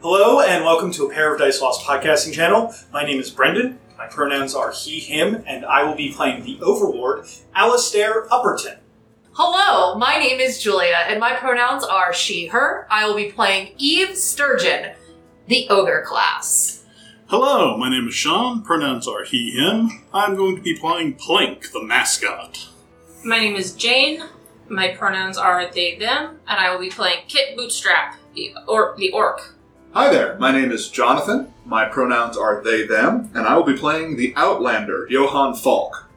Hello, and welcome to a Pair of Dice Lost podcasting channel. My name is Brendan. My pronouns are he, him, and I will be playing the Overlord, Alistair Upperton. Hello, my name is Julia, and my pronouns are she, her. I will be playing Eve Sturgeon, the ogre class. Hello, my name is Sean. Pronouns are he, him. I'm going to be playing Plink, the mascot. My name is Jane. My pronouns are they, them, and I will be playing Kit Bootstrap, the, or, the orc. Hi there, my name is Jonathan. My pronouns are they, them, and I will be playing the Outlander, Johann Falk.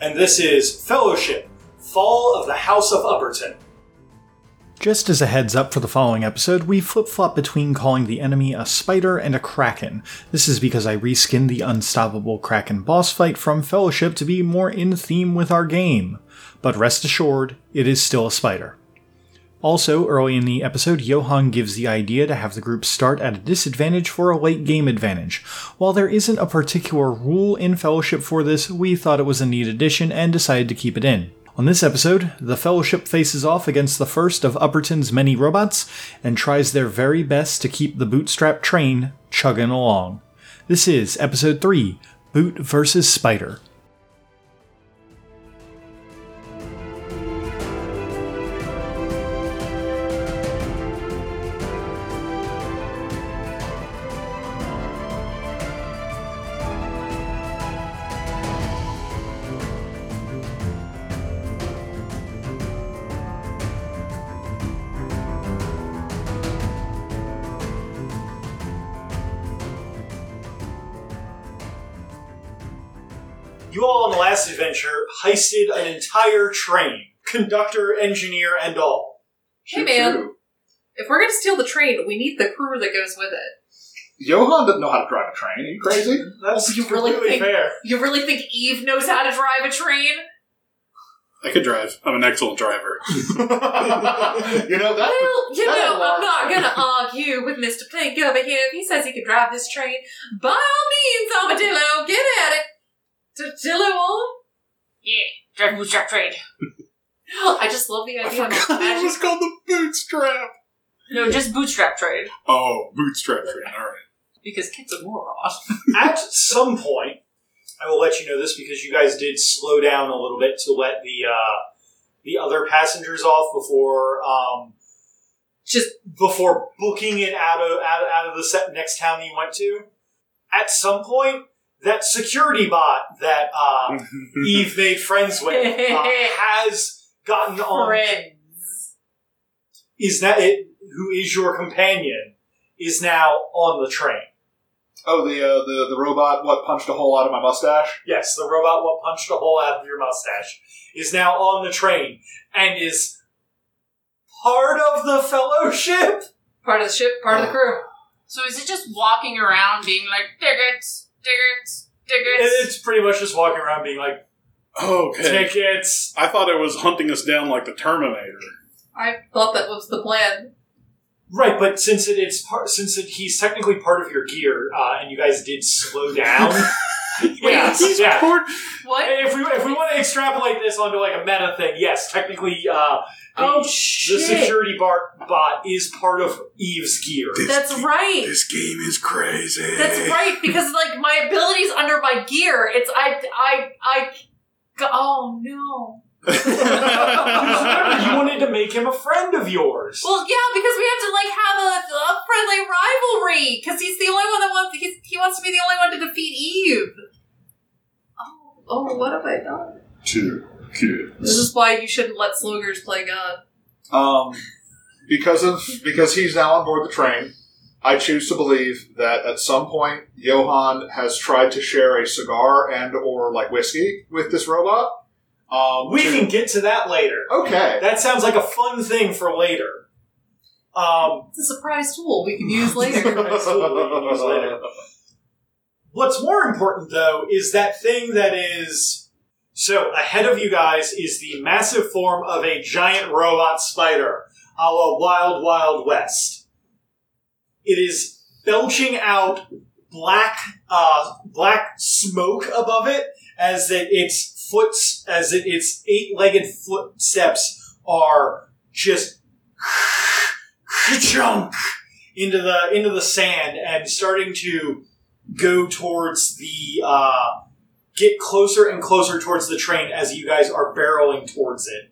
And this is Fellowship, Fall of the House of Upperton. Just as a heads up for the following episode, we flip flop between calling the enemy a spider and a kraken. This is because I reskinned the unstoppable kraken boss fight from Fellowship to be more in theme with our game. But rest assured, it is still a spider. Also, early in the episode, Johann gives the idea to have the group start at a disadvantage for a late game advantage. While there isn't a particular rule in Fellowship for this, we thought it was a neat addition and decided to keep it in. On this episode, the Fellowship faces off against the first of Upperton's many robots and tries their very best to keep the bootstrap train chugging along. This is Episode 3 Boot vs. Spider. Heisted an entire train, conductor, engineer, and all. Hey man, if we're gonna steal the train, we need the crew that goes with it. Johann doesn't know how to drive a train. Are you crazy? That's You really completely think- fair. You really think Eve knows how to drive a train? I could drive. I'm an excellent driver. you know that? Well, you that's know, a lot I'm not gonna argue with Mr. Pink over here. If he says he can drive this train, by all means, Armadillo, get at it. Tortillo on. Yeah, Bootstrap trade. I just love the I idea of forgot it magic. was called the bootstrap. No, just Bootstrap trade. Oh, bootstrap train. All right. Because Kit's a moron. At some point, I will let you know this because you guys did slow down a little bit to let the uh, the other passengers off before um, just before booking it out of out, out of the set next town that you went to. At some point, that security bot that uh, Eve made friends with uh, has gotten on Friends. is that it who is your companion is now on the train. Oh, the, uh, the the robot what punched a hole out of my mustache? Yes, the robot what punched a hole out of your mustache is now on the train and is part of the fellowship. Part of the ship, part of the crew. So is it just walking around being like, tickets, tickets, tickets? It's pretty much just walking around being like Okay. tickets. I thought it was hunting us down like the Terminator. I thought that was the plan. Right, but since it, it's part, since it, he's technically part of your gear, uh, and you guys did slow down. yeah, He's yeah. part- What? If we if we want to extrapolate this onto like a meta thing, yes, technically, uh, the, Oh, the shit. security bar, bot is part of Eve's gear. This That's game- right. This game is crazy. That's right, because like my abilities under my gear, it's I I I. Oh no. Remember, you wanted to make him a friend of yours. Well, yeah, because we have to like have a, a friendly rivalry. Because he's the only one that wants. He's, he wants to be the only one to defeat Eve. Oh, oh, what have I done? Two This is why you shouldn't let sloggers play God. Um, because of because he's now on board the train, I choose to believe that at some point Johann has tried to share a cigar and or like whiskey with this robot. Um, we to- can get to that later. okay. That sounds like a fun thing for later. Um, It's a surprise tool we can use later. Surprise tool we can use later. What's more important, though, is that thing that is. So, ahead of you guys is the massive form of a giant robot spider, a la Wild Wild West. It is belching out black, uh, black smoke above it as it, its foots, as it, its eight-legged footsteps are just chunk into the into the sand and starting to go towards the uh, get closer and closer towards the train as you guys are barreling towards it.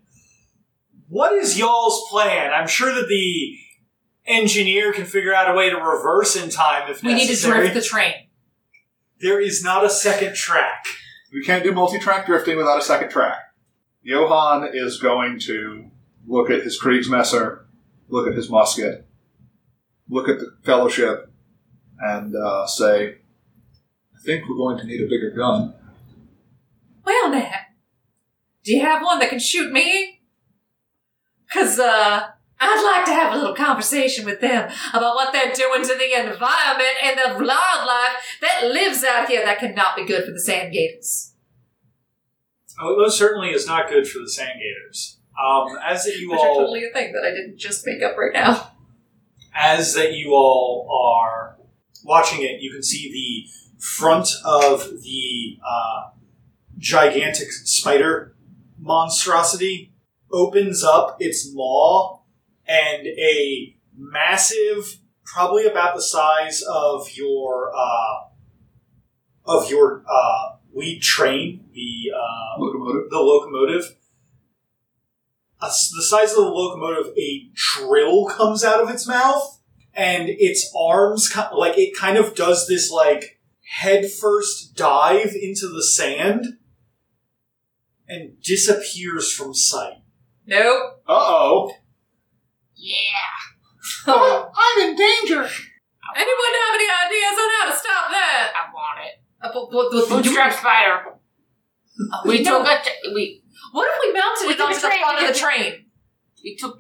What is y'all's plan? I'm sure that the engineer can figure out a way to reverse in time if necessary. We need to drift the train. there is not a second track. We can't do multi-track drifting without a second track. Johann is going to look at his Kriegsmesser, look at his musket, look at the Fellowship, and uh, say, "I think we're going to need a bigger gun." Well, now, do you have one that can shoot me? Cause uh, I'd like to have a little conversation with them about what they're doing to the environment and the wildlife that lives out here that cannot be good for the sand gators. Oh, most certainly is not good for the sand gators. Um, as that you Which are all totally a thing that I didn't just make up right now. as that you all are watching it, you can see the front of the uh, gigantic spider monstrosity opens up its maw, and a massive, probably about the size of your uh, of your uh, train, the uh, Locomotive. the locomotive. The size of the locomotive, a drill comes out of its mouth, and its arms, like it kind of does this like head first dive into the sand, and disappears from sight. Nope. Uh oh. Yeah, I'm in danger. Anyone have any ideas on how to stop that? I want it. Uh, but- but- but- Bootstrap spider. We no. took a t- we What if we mounted We it took onto the train, front of we the took- train? we took.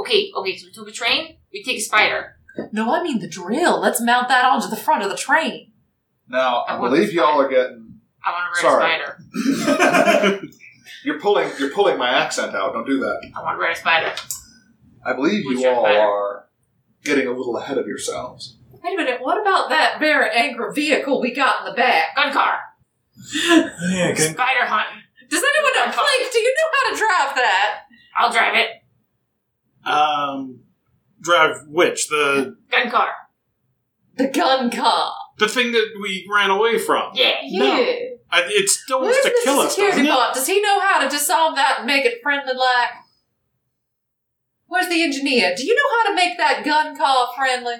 Okay, okay. So we took a train. We take a spider. No, I mean the drill. Let's mount that onto the front of the train. Now, I I believe y'all are getting. I want to Sorry. ride a spider. you're pulling. You're pulling my accent out. Don't do that. I want to ride a spider. I believe you your all fighter? are getting a little ahead of yourselves. Wait a minute. What about that very angry vehicle we got in the back? Gun car. Yeah, Spider hunt. Does anyone know? Blake, do you know how to drive that? I'll drive it. Um, drive which the Gun car. The gun car. the thing that we ran away from? Yeah. No. Yeah. I, it still Where's wants to kill us, security doesn't it? bot? Does he know how to disarm that and make it friendly like? Where's the engineer? Do you know how to make that gun car friendly?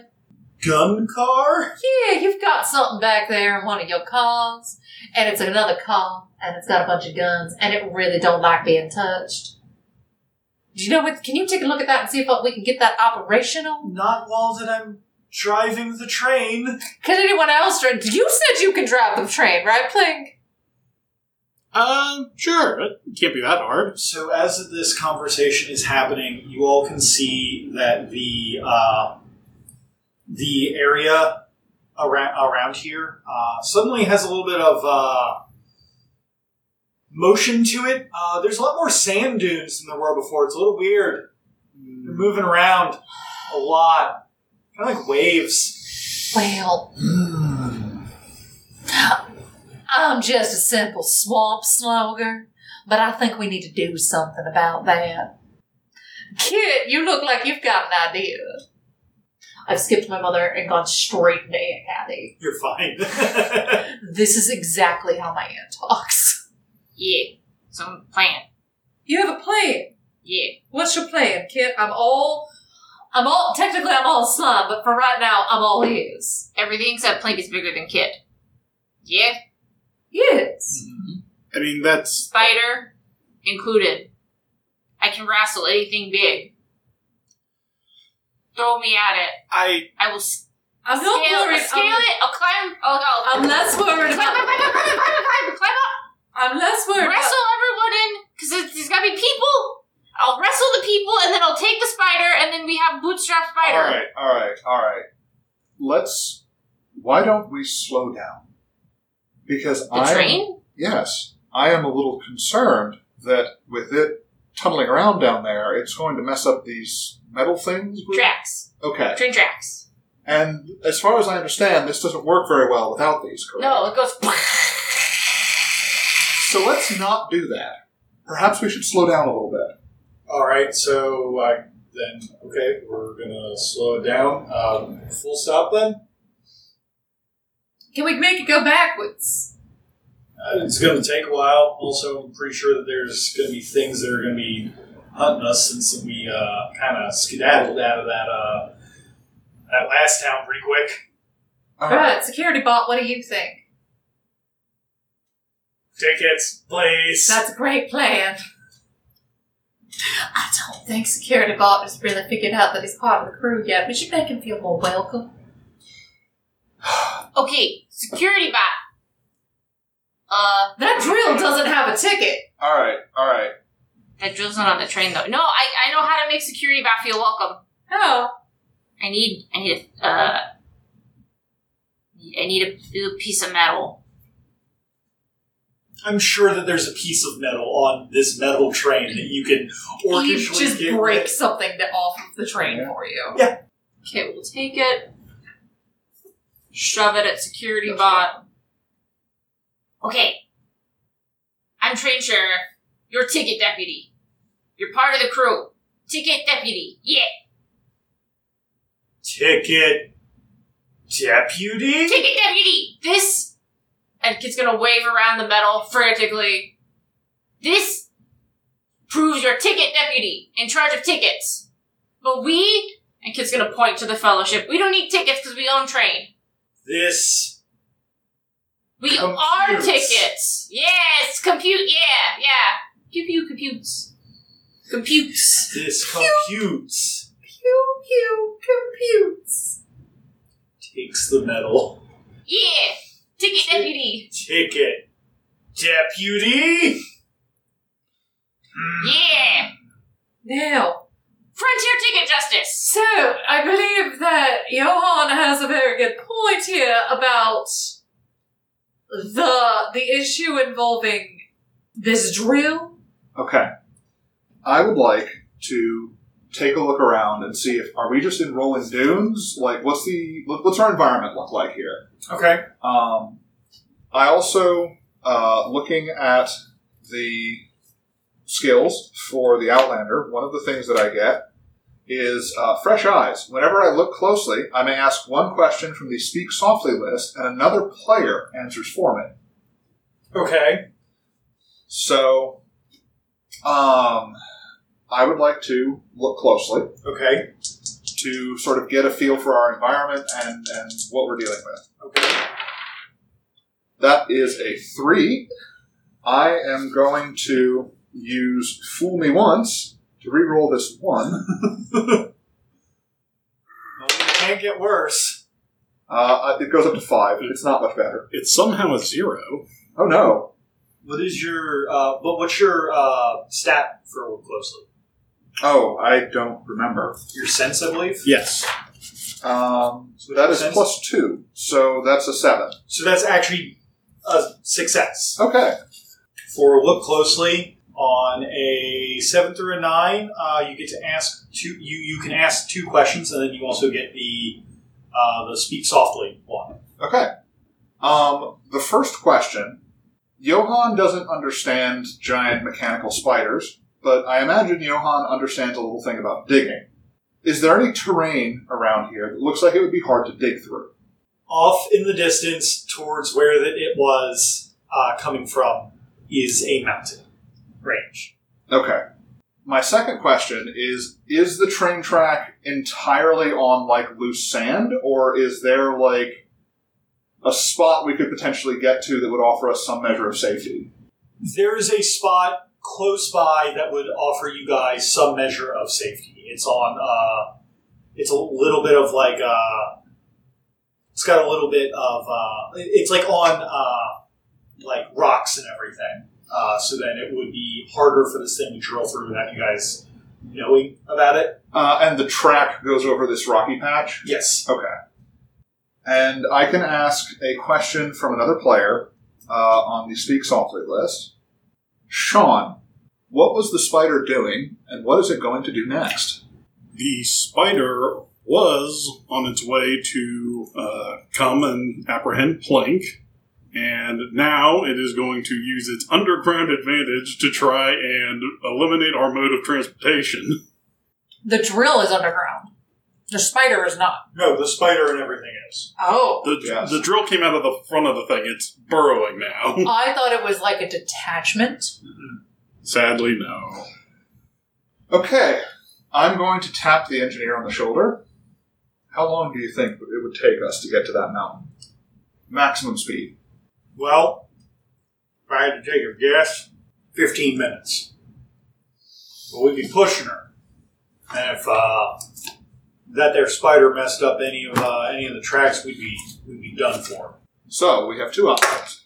gun car. Yeah, you've got something back there in one of your cars, and it's another car, and it's got a bunch of guns, and it really don't like being touched. Do you know what? Can you take a look at that and see if we can get that operational? Not while that I'm driving the train. Can anyone else drive? You said you can drive the train, right, Plink? Um, sure. It can't be that hard. So as this conversation is happening, you all can see that the uh, the area around around here uh, suddenly has a little bit of uh, motion to it. Uh, there's a lot more sand dunes than there were before. It's a little weird. They're moving around a lot, kind of like waves. Well, I'm just a simple swamp slogger, but I think we need to do something about that. Kit, you look like you've got an idea. I've skipped my mother and gone straight to Aunt Kathy. You're fine. This is exactly how my aunt talks. Yeah. Some plan. You have a plan. Yeah. What's your plan, Kit? I'm all, I'm all, technically I'm all slime, but for right now, I'm all his. Everything except Plink is bigger than Kit. Yeah. Yes. Mm-hmm. I mean, that's Spider included. I can wrestle anything big. Throw me at it. I. I will s- I'm scale, not worried. scale I'm, it. I'll climb. I'll go. I'm less worried climb, climb, about. climb, climb, climb, climb, climb up. I'm less worried. about- Wrestle everyone in because there's got to be people. I'll wrestle the people and then I'll take the spider and then we have bootstrap spider. All right, all right, all right. Let's. Why don't we slow down? Because The I am- train? yes, I am a little concerned that with it tunneling around down there, it's going to mess up these metal things. Tracks. Okay, Train tracks. and as far as I understand, this doesn't work very well without these. Correct? No, it goes. So let's not do that. Perhaps we should slow down a little bit. All right, so uh, Then okay, we're gonna slow it down. Um, full stop then. Can we make it go backwards? Uh, it's gonna take a while. Also, I'm pretty sure that there's gonna be things that are gonna be hunting us since we uh, kind of skedaddled out of that uh, that last town pretty quick. All Right, security bot, what do you think? Tickets, please. That's a great plan. I don't think security bot has really figured out that he's part of the crew yet. We should make him feel more welcome. Okay, security bot. Uh, That drill doesn't have a ticket. All right, all right. that drill's not on the train though. No, I, I know how to make security bot feel welcome. Oh. I need I need a uh I need a little piece of metal. I'm sure that there's a piece of metal on this metal train that you can He orchishly just get break rid- something off of the train for you. Yeah. Okay, we'll take it. Shove it at security bot. Okay. I'm train sheriff. You're ticket deputy. You're part of the crew. Ticket deputy. Yeah. ticket deputy. Ticket deputy! This and Kit's gonna wave around the metal frantically. This proves you're ticket deputy in charge of tickets. But we and Kit's gonna point to the fellowship. We don't need tickets because we own train. This We Computes. are tickets. Yes, compute. Yeah, yeah. Pew pew computes. Computes. this computes Pew pew computes. takes the metal. Yeah, ticket deputy. Ticket deputy. Yeah, Now, frontier ticket justice. so I believe that Johan has a very good point here about the the issue involving this drill. Okay. I would like to take a look around and see if are we just in rolling dunes? Like, what's the what's our environment look like here? Okay. Um, I also uh, looking at the skills for the Outlander. One of the things that I get is uh, fresh eyes. Whenever I look closely, I may ask one question from the Speak Softly list, and another player answers for me. Okay. So, um, I would like to look closely Okay. to sort of get a feel for our environment and, and what we're dealing with. Okay. That is a three. I am going to use Fool Me Once to re-roll this one. Well, it can't get worse. Uh, it goes up to five. It's not much better. It's somehow a zero. Oh no. What is your uh? What, what's your uh stat for look closely? Oh, I don't remember. Your sense, I believe. Yes. Um, So that is sense- plus two, so that's a seven. So that's actually a success. Okay. For look closely on a seven through a nine, uh, you get to ask two. You you can ask two questions, and then you also get the uh, the speak softly one. Okay. Um, the first question Johann doesn't understand giant mechanical spiders, but I imagine Johann understands a little thing about digging. Is there any terrain around here that looks like it would be hard to dig through? Off in the distance, towards where that it was uh, coming from, is a mountain range. Okay. My second question is Is the train track entirely on like loose sand, or is there like a spot we could potentially get to that would offer us some measure of safety? There is a spot close by that would offer you guys some measure of safety. It's on. Uh, it's a little bit of like. Uh, it's got a little bit of. Uh, it's like on uh, like rocks and everything. Uh, so then it would be harder for this thing to drill through without you guys knowing about it. Uh, and the track goes over this rocky patch? Yes. Okay. And I can ask a question from another player uh, on the Speak Softly list. Sean, what was the spider doing, and what is it going to do next? The spider was on its way to uh, come and apprehend Plank, and now it is going to use its underground advantage to try and eliminate our mode of transportation. The drill is underground. The spider is not. No, the spider and everything is. Oh. The, Yes. the drill came out of the front of the thing. It's burrowing now. I thought it was like a detachment. Sadly, no. Okay, I'm going to tap the engineer on the shoulder. How long do you think it would take us to get to that mountain? Maximum speed. Well, if I had to take a guess, 15 minutes. But we'd be pushing her. And if uh, that there spider messed up any of uh, any of the tracks, we'd be we'd be done for. So we have two options.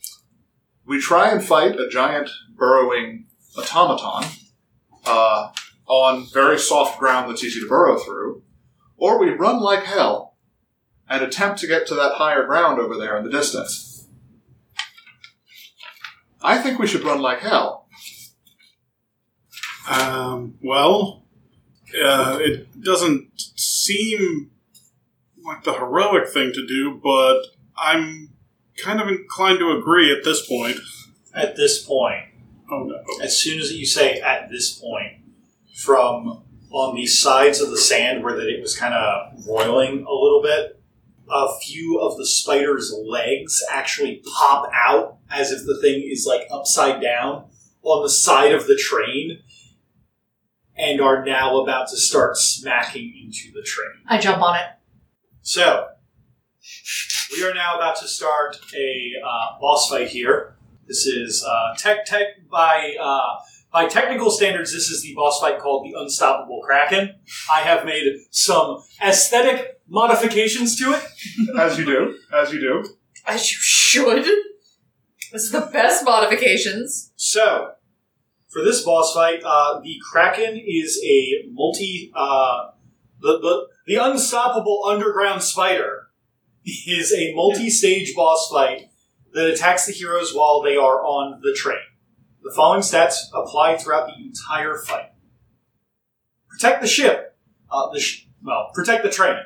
We try and fight a giant burrowing automaton uh, on very soft ground that's easy to burrow through, or we run like hell and attempt to get to that higher ground over there in the distance. I think we should run like hell. Um, well, uh, it doesn't seem like the heroic thing to do, but I'm kind of inclined to agree at this point. At this point, Oh no. as soon as you say "at this point," from on the sides of the sand where that it was kind of roiling a little bit, a few of the spider's legs actually pop out as if the thing is like upside down on the side of the train and are now about to start smacking into the train. I jump on it. So, we are now about to start a uh, boss fight here. This is uh, tech tech by uh, by technical standards. This is the boss fight called the Unstoppable Kraken. I have made some aesthetic modifications to it. As you do, as you do. As you should. This is the best modifications. So, for this boss fight, uh, the Kraken is a multi. Uh, the, the the unstoppable underground spider is a multi-stage boss fight that attacks the heroes while they are on the train. The following stats apply throughout the entire fight. Protect the ship. Uh, the sh- well, protect the train.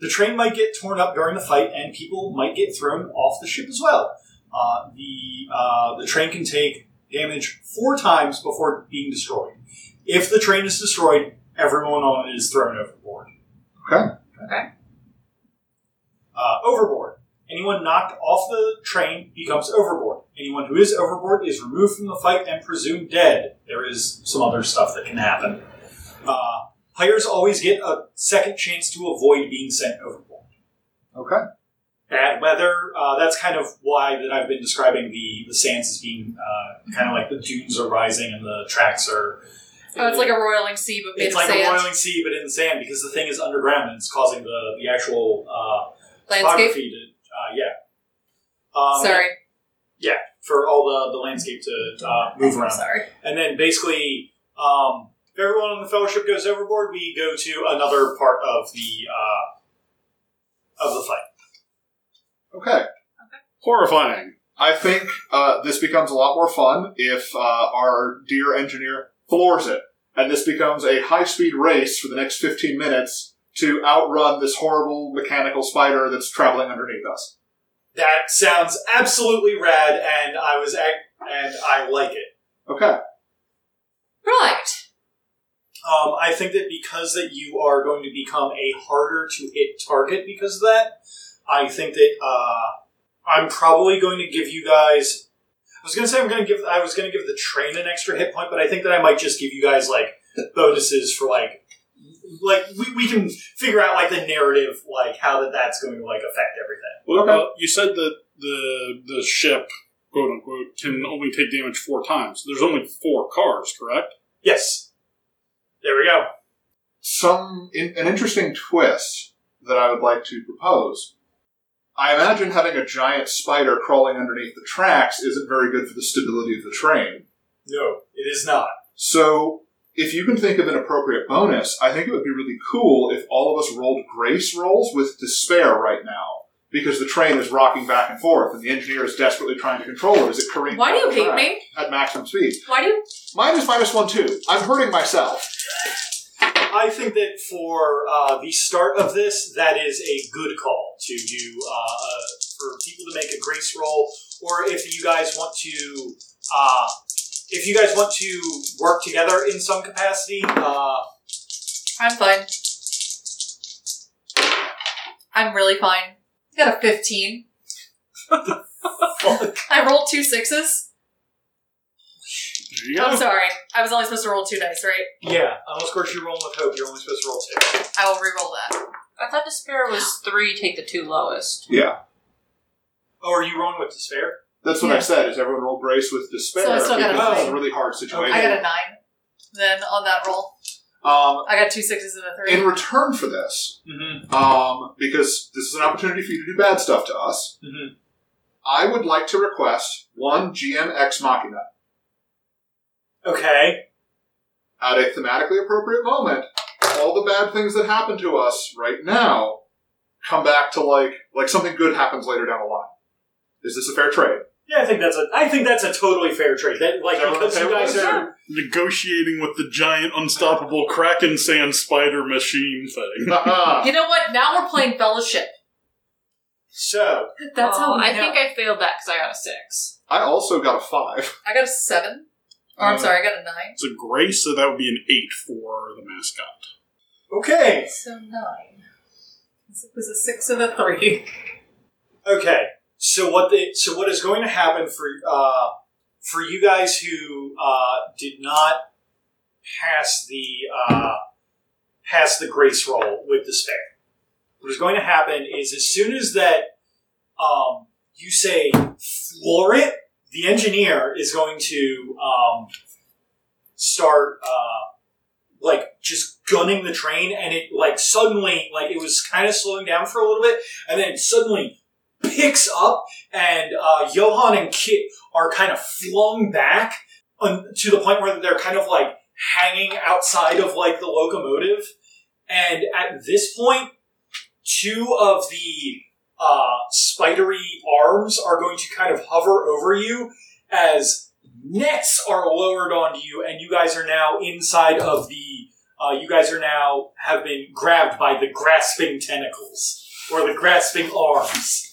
The train might get torn up during the fight, and people might get thrown off the ship as well. Uh, the uh, the train can take damage four times before being destroyed. If the train is destroyed, everyone on it is thrown overboard. Okay. Okay. Uh, overboard. Anyone knocked off the train becomes overboard. Anyone who is overboard is removed from the fight and presumed dead. There is some other stuff that can happen. Uh, players always get a second chance to avoid being sent overboard. Okay. Bad weather. Uh, that's kind of why that I've been describing the the sands as being uh, kind of like the dunes are rising and the tracks are. Oh, it's like a roiling sea, but it's like sand. a roiling sea, but in the sand because the thing is underground and it's causing the the actual uh, Landscape. to uh, yeah. Um, Sorry. Yeah, for all the the landscape to uh, move around, sorry. and then basically, um, if everyone on the fellowship goes overboard, we go to another part of the uh, of the fight. Okay. Okay. Horrifying. I think uh, this becomes a lot more fun if uh, our dear engineer floors it, and this becomes a high-speed race for the next 15 minutes to outrun this horrible mechanical spider that's traveling underneath us. That sounds absolutely rad, and I was ac- and I like it. Okay. Right. Um, I think that because that you are going to become a harder to hit target because of that, I think that uh, I'm probably going to give you guys. I was going to say I'm going to give. I was going to give the train an extra hit point, but I think that I might just give you guys like bonuses for like, like we, we can figure out like the narrative, like how that that's going to like affect everything. Well, Okay. uh, you said that the the ship, quote unquote, can only take damage four times. There's only four cars, correct? Yes, there we go. Some in, an interesting twist that I would like to propose. I imagine having a giant spider crawling underneath the tracks isn't very good for the stability of the train. No, it is not. So, if you can think of an appropriate bonus, I think it would be really cool if all of us rolled grace rolls with despair right now. Because the train is rocking back and forth, and the engineer is desperately trying to control it as it careens Why do you the hate me? at maximum speed. Why do you? Mine is minus one too. I'm hurting myself. I think that for uh, the start of this, that is a good call to do uh, uh, for people to make a grace roll, or if you guys want to, uh, if you guys want to work together in some capacity, uh, I'm fine. I'm really fine. I got a 15. I rolled two sixes. There you. I'm sorry. I was only supposed to roll two dice, right? Yeah, unless of course you're rolling with hope, you're only supposed to roll two. I will re-roll that. I thought despair was three. Take the two lowest. Yeah, Oh, are you rolling with despair? that's what Yeah. I said. Is everyone roll grace with despair? So I still got a because it's a really hard situation. I got a nine. Then on that roll, Um, I got two sixes and a three. in return for this, Mm-hmm. um, because this is an opportunity for you to do bad stuff to us, Mm-hmm. I would like to request one GM Ex Machina Okay. at a thematically appropriate moment. All the bad things that happen to us right now come back to like like something good happens later down the line. Is this a fair trade? Yeah, I think that's a. I think that's a totally fair trade. That like Is everyone because okay you with guys are. Negotiating with the giant, unstoppable Kraken Sand Spider machine thing. You know what? Now we're playing Fellowship. So That's how we I know. think I failed that because I got a six. I also got a five. I got a seven. Or I'm Uh, sorry, I got a nine. It's a grace, so that would be an eight for the mascot. okay, So nine. This was a six and a three. okay. So what the so what is going to happen for uh for you guys who uh did not pass the uh pass the grace roll with despair? What is going to happen is as soon as that um you say floor it, the engineer is going to um start uh like just gunning the train and it like suddenly like it was kind of slowing down for a little bit and then suddenly picks up and uh, Johan and Kit are kind of flung back to the point where they're kind of like hanging outside of like the locomotive. And at this point two of the uh, spidery arms are going to kind of hover over you as nets are lowered onto you and you guys are now inside of the uh, you guys are now have been grabbed by the grasping tentacles or the grasping arms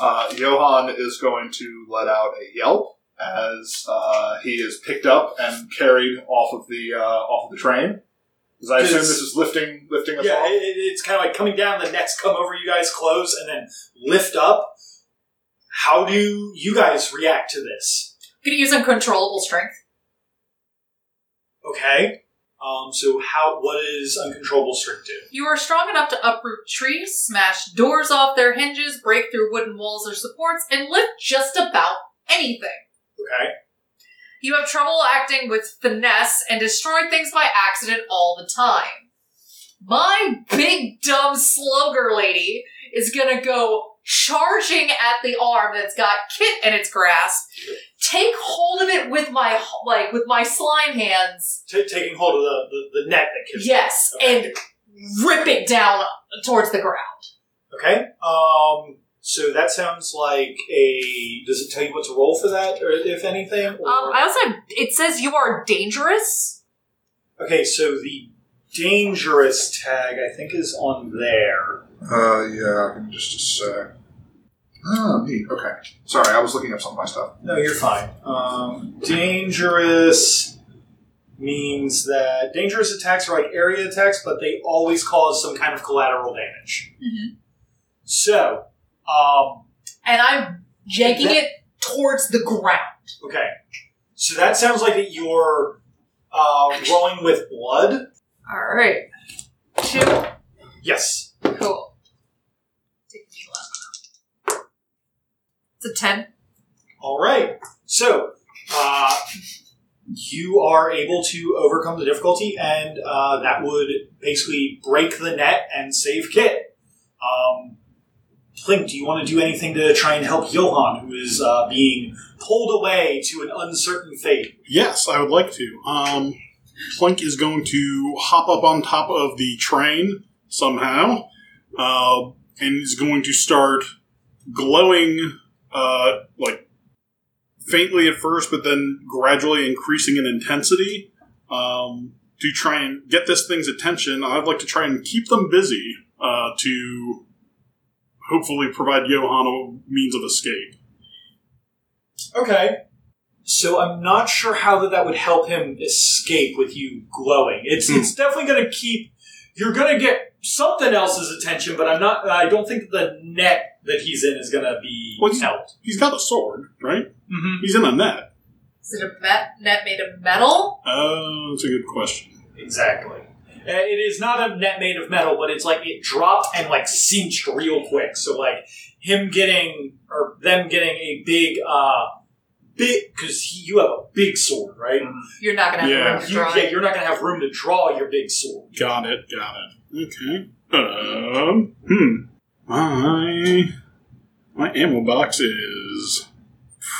Uh, Johan is going to let out a yelp as uh, he is picked up and carried off of the uh, off of the train. Because I assume this is lifting lifting us Yeah, off. it, it- it's kind of like coming down. The nets come over you guys' clothes and then lift up. How do you guys react to this? I'm gonna use uncontrollable strength. Okay. Um. So how? What is uncontrollable strength do? You are strong enough to uproot trees, smash doors off their hinges, break through wooden walls or supports, and lift just about anything. Okay. You have trouble acting with finesse and destroy things by accident all the time. My big dumb slugger lady is gonna go charging at the arm that's got Kit in its grasp, take hold of it with my like with my slime hands, T- taking hold of the the, the net that gives. yes, Okay. and rip it down towards the ground. Okay. Um. So that sounds like a. Does it tell you what to roll for that, or if anything? Or, Um, I also have, it says you are dangerous. okay. So the dangerous tag, I think, is on there. Uh, yeah, give me just a sec. Oh, neat. Okay. Sorry, I was looking up some of my stuff. No, you're fine. Um, dangerous means that dangerous attacks are like area attacks, but they always cause some kind of collateral damage. Mhm. So, um, And I'm yanking That- it towards the ground. okay. So that sounds like that you're uh, rolling with blood. All right. Two. Yes. Cool. Take the needle out. It's a 10. All right. So, uh, you are able to overcome the difficulty, and uh, that would basically break the net and save Kit. Um, Plink, do you want to do anything to try and help Johan, who is uh, being pulled away to an uncertain fate? Yes, I would like to. Um, Plink is going to hop up on top of the train somehow, uh, and is going to start glowing, uh, like faintly at first, but then gradually increasing in intensity um, to try and get this thing's attention. I'd like to try and keep them busy uh, to hopefully provide Johan a means of escape. Okay. So I'm not sure how that, that would help him escape with you glowing. It's Hmm. it's definitely going to keep. You're going to get something else's attention, but I'm not. I don't think the net that he's in is going to be Well, he's- helped. He's got a sword, right? Mm-hmm. He's in a net. Is it a met, net made of metal? Oh, that's a good question. Exactly. Uh, It is not a net made of metal, but it's like it dropped and like cinched real quick. So like him getting or them getting a big, uh, big because you have a big sword, right? You're not gonna have Yeah. room to You, draw. yeah, you're not gonna have room to draw your big sword. Got it. Got it. Okay. Um. Hmm. My my ammo box is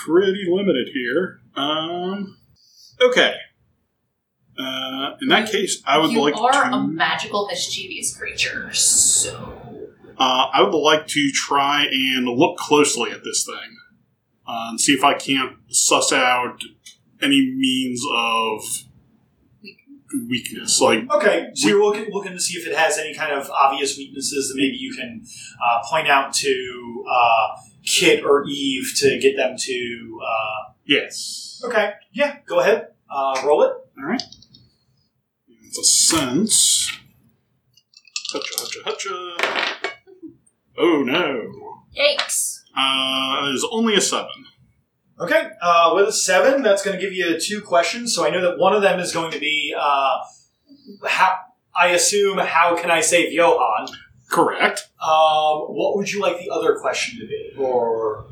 pretty limited here. Um. Okay. Uh, in that case, I would like. you like are to. a magical, mischievous creature, so Uh, I would like to try and look closely at this thing uh, and see if I can't suss out any means of weakness. Like, Okay, so you're looking, looking to see if it has any kind of obvious weaknesses that maybe you can uh, point out to uh, Kit or Eve to get them to. Uh, yes. okay, yeah, go ahead, uh, roll it. All right. It's a sense. Hutcha, hutcha, hutcha. Oh no. Yikes. Uh, it is only a seven. Okay, uh, with a seven, that's going to give you two questions. So I know that one of them is going to be, uh, how, I assume, how can I save Johan? Correct. Um, what would you like the other question to be? Or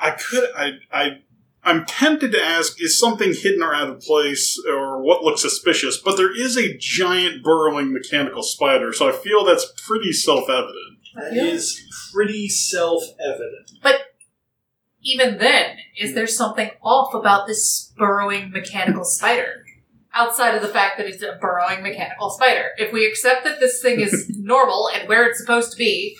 I could. I. I. I'm tempted to ask: Is something hidden or out of place, or what looks suspicious? But there is a giant burrowing mechanical spider, so I feel that's pretty self-evident. that is pretty self-evident. But even then, is there something off about this burrowing mechanical spider? Outside of the fact that it's a burrowing mechanical spider. If we accept that this thing is normal and where it's supposed to be,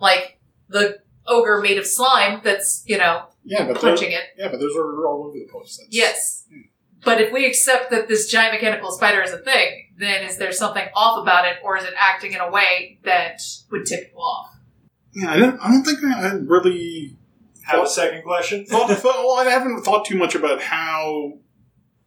like the ogre made of slime that's, you know, Yeah, but punching it. yeah, but those are all over the place. That's- Yes. Hmm. But if we accept that this giant mechanical spider is a thing, then is there something off about it, or is it acting in a way that would tip you off? Yeah, I don't. I don't think I, I really Have a second question? thought, thought. Well, I haven't thought too much about how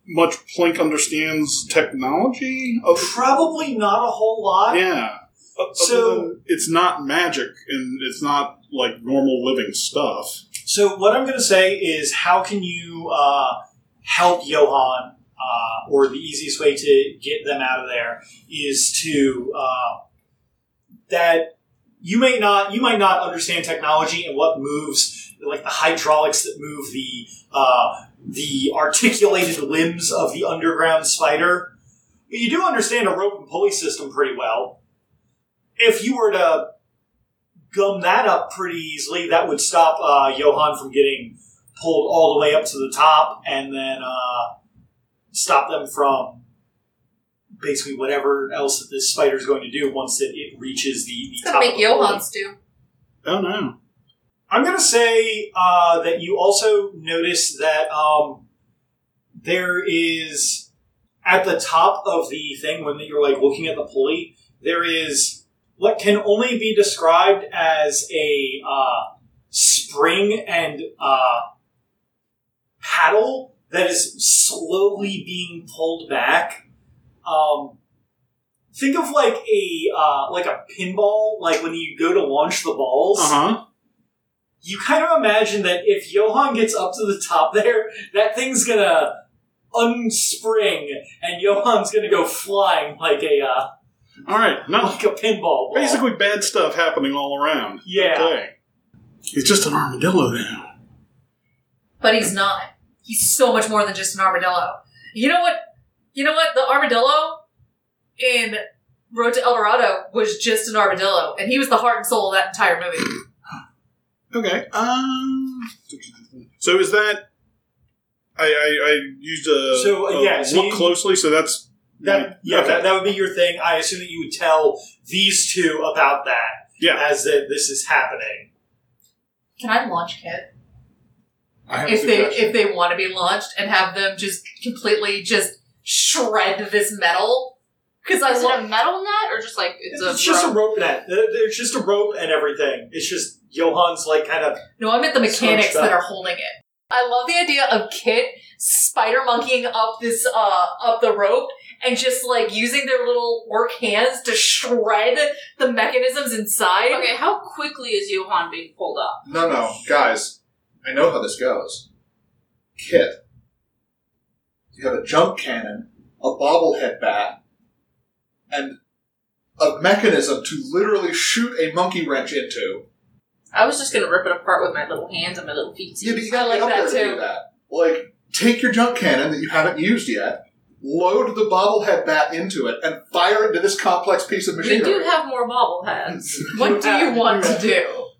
much Plink understands technology. Other- Probably not a whole lot. yeah. Uh, so- it's not magic and it's not like normal living stuff. So what I'm going to say is, how can you uh, help Johan? Uh, or the easiest way to get them out of there is to uh, that you may not you might not understand technology and what moves like the hydraulics that move the uh, the articulated limbs of the underground spider. But you do understand a rope and pulley system pretty well. If you were to gum that up pretty easily, that would stop uh, Johan from getting pulled all the way up to the top, and then uh, stop them from basically whatever else that this is going to do once it, it reaches the, the It's top. gonna of make the pulley. Johans do. Oh no. I'm going to say uh, that you also notice that um, there is at the top of the thing when you're like looking at the pulley, there is what can only be described as a uh, spring and uh, paddle that is slowly being pulled back. Um, think of like a uh, like a pinball, like when you go to launch the balls Uh huh. you kind of imagine that if Johan gets up to the top there, that thing's gonna unspring and Johan's gonna go flying like a uh, All right. No. like a pinball ball. Basically, bad stuff happening all around. Yeah. Okay. He's just an armadillo now. But he's not. He's so much more than just an armadillo. You know what? You know what? The armadillo in Road to El Dorado was just an armadillo, and he was the heart and soul of that entire movie. Okay. Um. So is that? I I, I used a, So, uh, a yeah, so look you- closely. So that's That yeah, Okay. that, that would be your thing. I assume that you would tell these two about that yeah. as that this is happening. Can I launch Kit I have a if they suggestion. if they want to be launched and have them just completely just shred this metal? Because I Is it a metal net or just like it's, It's, a just a rope? rope net. It's just a rope and everything. It's just Johan's like kind of No, I meant the mechanics that are holding it. I love the idea of Kit spider monkeying up this uh up the rope and just like using their little work hands to shred the mechanisms inside. Okay, how quickly is Johan being pulled up? No, no, guys, I know how this goes. Kit, you have a jump cannon, a bobblehead bat, and a mechanism to literally shoot a monkey wrench into. I was just gonna rip it apart with my little hands and my little feet. Yeah, but you gotta like get up that there to too. do that. Like, take your jump cannon that you haven't used yet, load the bobblehead bat into it, and fire it into this complex piece of We machinery. do have more bobbleheads. What do you want to do?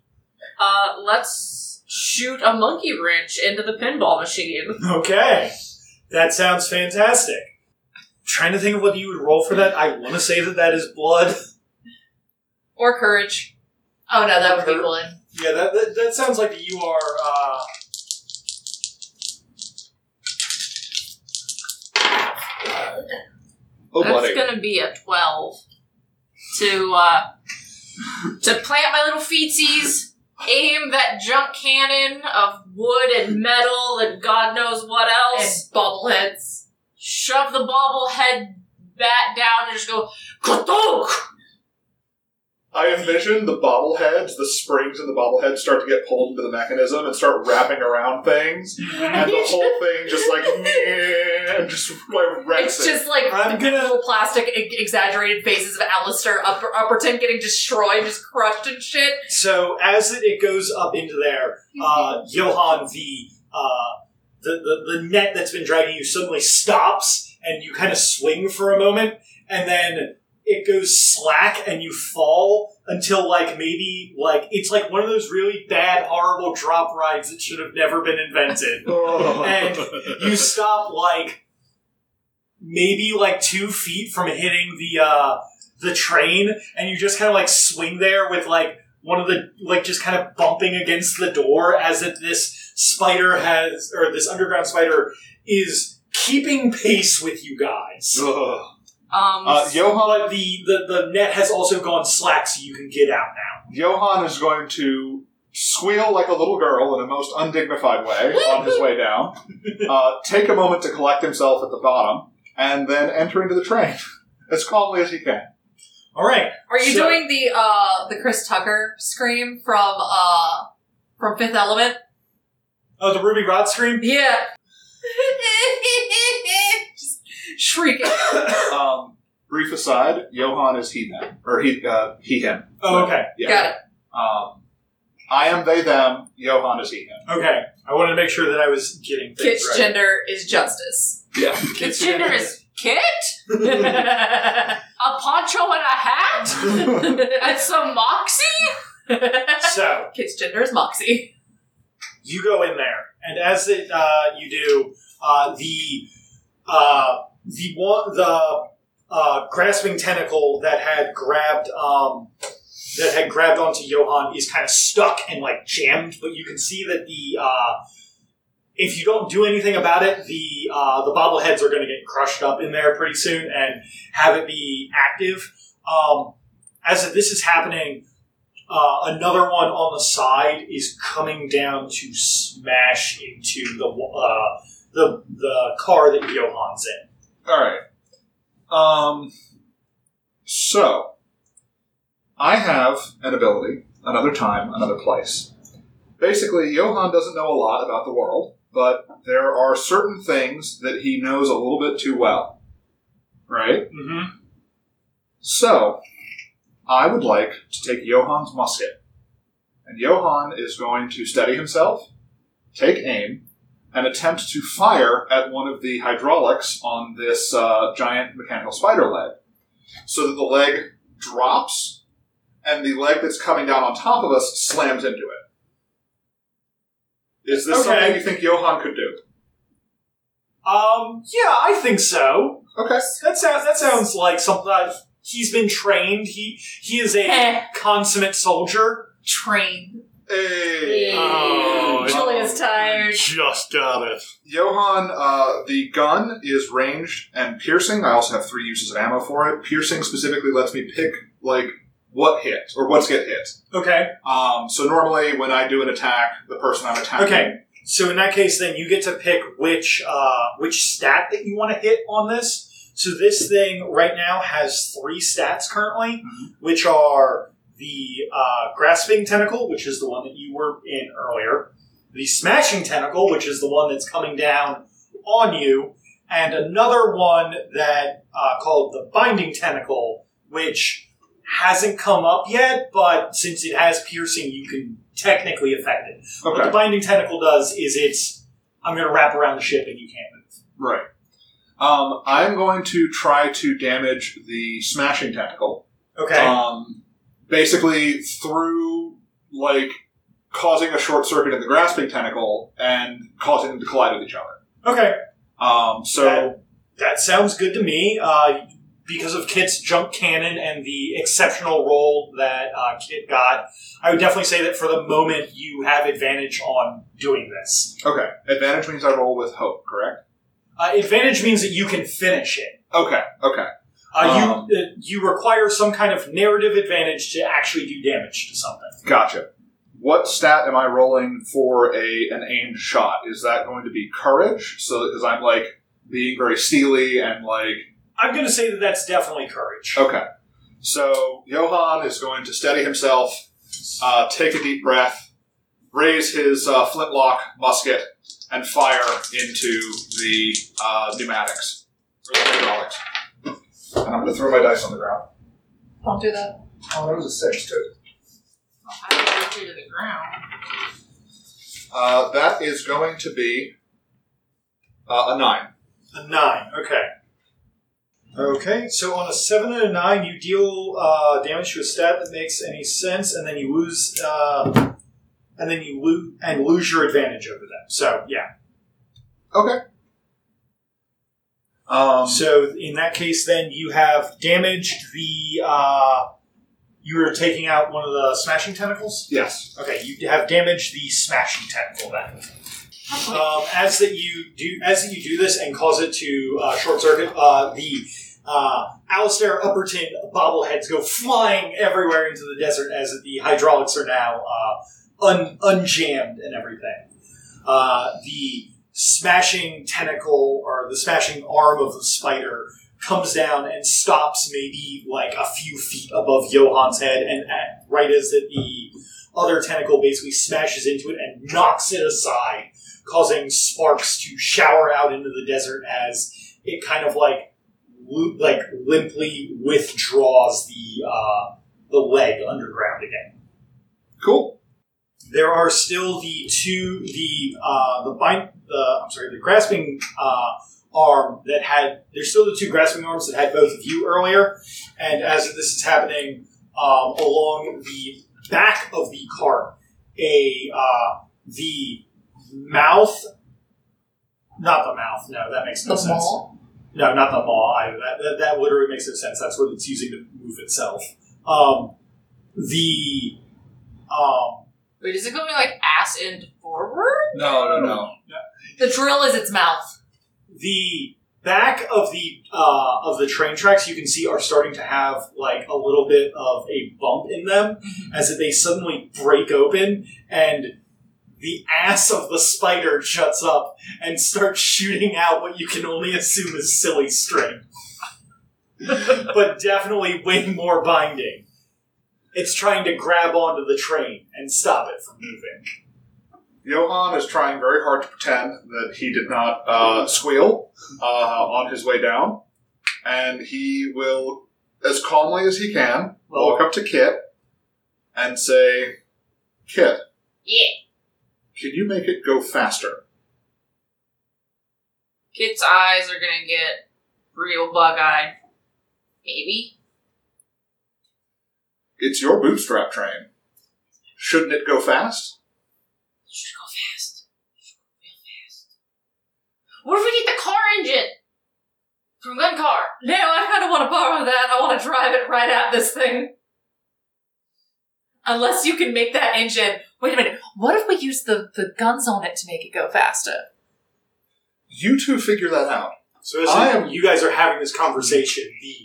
Uh, let's shoot a monkey wrench into the pinball machine. Okay. That sounds fantastic. trying to think of what you would roll for that. I want to say that that is blood. Or courage? Oh no, that would be Courage. blood. Yeah, that, that, that sounds like you are. Uh, oh, That's buddy. gonna be a twelve. To uh, to plant my little feetsies, aim that junk cannon of wood and metal and God knows what And else. bobbleheads. shove the bobblehead bat down and just go kathunk. I envision the bobbleheads, the springs in the bobblehead start to get pulled into the mechanism and start wrapping around things, and the whole thing just like and just like wrecks It's it. just like I'm the gonna- little plastic e- exaggerated faces of Alistair Upper, Upperton getting destroyed, just crushed and shit. so as it, it goes up into there, uh, Johan, the, uh, the, the the net that's been dragging you suddenly stops, and you kind of swing for a moment, and then it goes slack, and you fall until like maybe like it's like one of those really bad, horrible drop rides that should have never been invented. and you stop like maybe like two feet from hitting the uh the train and you just kind of like swing there with like one of the like just kind of bumping against the door as if this spider has or this underground spider is keeping pace with you guys Ugh. Um, Uh, Johan, but the, the the net has also gone slack so you can get out now Johan is going to squeal like a little girl in a most undignified way on his way down. Uh, take a moment to collect himself at the bottom, and then enter into the train as calmly as he can. all right Are you So- doing the uh the Chris Tucker scream from uh from Fifth Element? oh the Ruby Rhod scream Yeah. just shrieking. Um, brief aside: Johan is he them or he uh, he him. oh okay Yeah. Got it. Um, I am they them. Johan is he him. okay i wanted to make sure that i was getting things Kit's right. gender is justice. Yeah. Its gender is Kit? A poncho and a hat? and some moxie? so Kit's gender is Moxie. you go in there, and as it uh, you do, uh, the uh, the one the uh, grasping tentacle that had grabbed um, that had grabbed onto Johan is kind of stuck and like jammed, but you can see that the uh, if you don't do anything about it, the uh, the bobbleheads are going to get crushed up in there pretty soon and have it be active. Um, as this is happening, uh, another one on the side is coming down to smash into the uh, the the car that Johan's in. All right. Um. So, I have an ability, another time, another place. Basically, Johan doesn't know a lot about the world, but there are certain things that he knows a little bit too well. Right? Mm-hmm. So, I would like to take Johan's musket. And Johan is going to steady himself, take aim, and attempt to fire at one of the hydraulics on this uh, giant mechanical spider leg. So that the leg drops, and the leg that's coming down on top of us slams into it. Is this Okay. something you think Johan could do? Um, yeah, I think so. Okay. That sounds that sounds like something. Uh, he's been trained. He he is a Heh. consummate soldier. Train. Hey. Oh, it- Julia's tired. Just got it. Johan, uh, the gun is ranged and piercing. I also have three uses of ammo for it. Piercing specifically lets me pick like what hit or what's get hit. Okay. Um, so normally when I do an attack, the person I'm attacking Okay. So in that case, then you get to pick which uh, which stat that you want to hit on this. So this thing right now has three stats currently, which are the uh, grasping tentacle, which is the one that you were in earlier, the smashing tentacle, which is the one that's coming down on you, and another one that uh, called the binding tentacle, which hasn't come up yet, but since it has piercing, you can technically affect it. What the binding tentacle does is it's I'm going to wrap around the ship and you can't move. Right. Um, I'm going to try to damage the smashing tentacle. Okay. Um, basically through like causing a short circuit in the grasping tentacle and causing them to collide with each other. okay. Um, so That, that sounds good to me. Uh, because of Kit's jump cannon and the exceptional roll that uh, Kit got, I would definitely say that for the moment you have advantage on doing this. okay, advantage means I roll with hope, correct? Uh, advantage means that you can finish it. Okay, okay. Uh, Um. you uh, you require some kind of narrative advantage to actually do damage to something. Gotcha. What stat am I rolling for a an aimed shot? Is that going to be courage? So because I'm like being very steely and like I'm going to say that that's definitely courage. okay. So Johann is going to steady himself, uh, take a deep breath, raise his uh, flintlock musket, and fire into the uh, pneumatics or the hydraulics. And I'm going to throw my dice on the ground. Don't do that. Oh, that was a six too. How do you to the ground? Uh, that is going to be uh, a nine. A nine. Okay. Okay, so on a seven and a nine, you deal uh, damage to a stat that makes any sense, and then you lose, uh, and then you lose and lose your advantage over them. So yeah. Okay. Um, So in that case, then you have damaged the. Uh, you were taking out one of the smashing tentacles. yes. Okay, you have damaged the smashing tentacle then. Um, as that you do, as that you do this and cause it to uh, short circuit, uh, the uh, Alistair Upperton bobbleheads go flying everywhere into the desert as the hydraulics are now uh, un- unjammed and everything. Uh, the smashing tentacle or the smashing arm of the spider comes down and stops maybe like a few feet above Johann's head, and at, right as that the other tentacle basically smashes into it and knocks it aside, causing sparks to shower out into the desert as it kind of like lo- like limply withdraws the uh, the leg underground again. Cool. There are still the two the uh, the bind the I'm sorry the grasping uh, arm that had there's still the two grasping arms that had both of you earlier, and as this is happening um, along the back of the cart, a uh, the mouth, not the mouth. No, that makes no The sense. maw? No, not the maw either. That, that, that literally makes no sense. That's what it's using to move itself. Um, the um, Wait, is it going like ass end forward? No, no, no. The drill is its mouth. the back of the uh, of the train tracks you can see are starting to have like a little bit of a bump in them as if they suddenly break open and the ass of the spider shuts up and starts shooting out what you can only assume is silly string. But definitely way more binding. It's trying to grab onto the train and stop it from moving Johann is trying very hard to pretend that he did not uh, squeal uh, on his way down, and he will, as calmly as he can, walk up to Kit and say, "Kit, Yeah. can you make it go faster?" Kit's eyes are gonna get real bug eyed. Maybe. It's your bootstrap train. Shouldn't it go fast? Should go fast. Should go real fast. What if we get the car engine? From gun car. No, I kind of want to borrow that. I want to drive it right at this thing. Unless you can make that engine. Wait a minute. What if we use the, the guns on it to make it go faster? You two figure that out. So as I am- you guys are having this conversation, the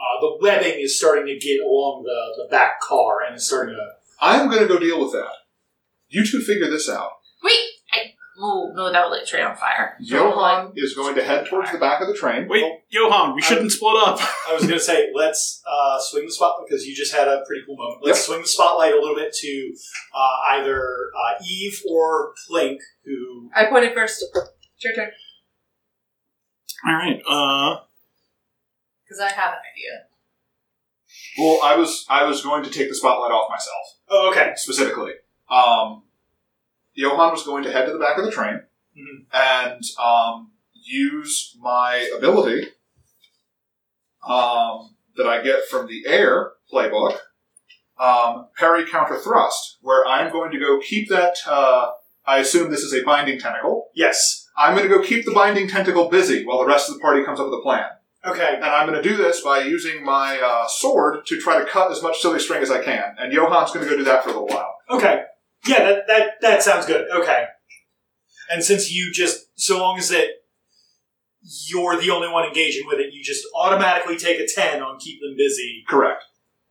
uh, the webbing is starting to get along the, the back car and it's starting to. I'm going to go deal with that. You two figure this out. Wait, I, Ooh, no, that would light the train on fire. Johan is going to head towards the back of the train. Wait, Johan, we shouldn't split up. I was going to say, let's uh, swing the spotlight because you just had a pretty cool moment. Let's swing the spotlight a little bit to uh, either uh, Eve or Plink, who. I pointed first. It's your turn. All right. Uh, Because I have an idea. Well, I was I was going to take the spotlight off myself Oh, okay. specifically. Um, Johan was going to head to the back of the train Mhm. and um, use my ability um, that I get from the air playbook, um, parry counter thrust, where I'm going to go keep that. Uh, I assume this is a binding tentacle. Yes. I'm going to go keep the binding tentacle busy while the rest of the party comes up with a plan. Okay. And I'm going to do this by using my uh, sword to try to cut as much silly string as I can. And Johan's going to go do that for a little while. Okay. Yeah, that, that, that sounds good. Okay. And since you just, so long as that you're the only one engaging with it, you just automatically take a 10 on keep them busy, Correct.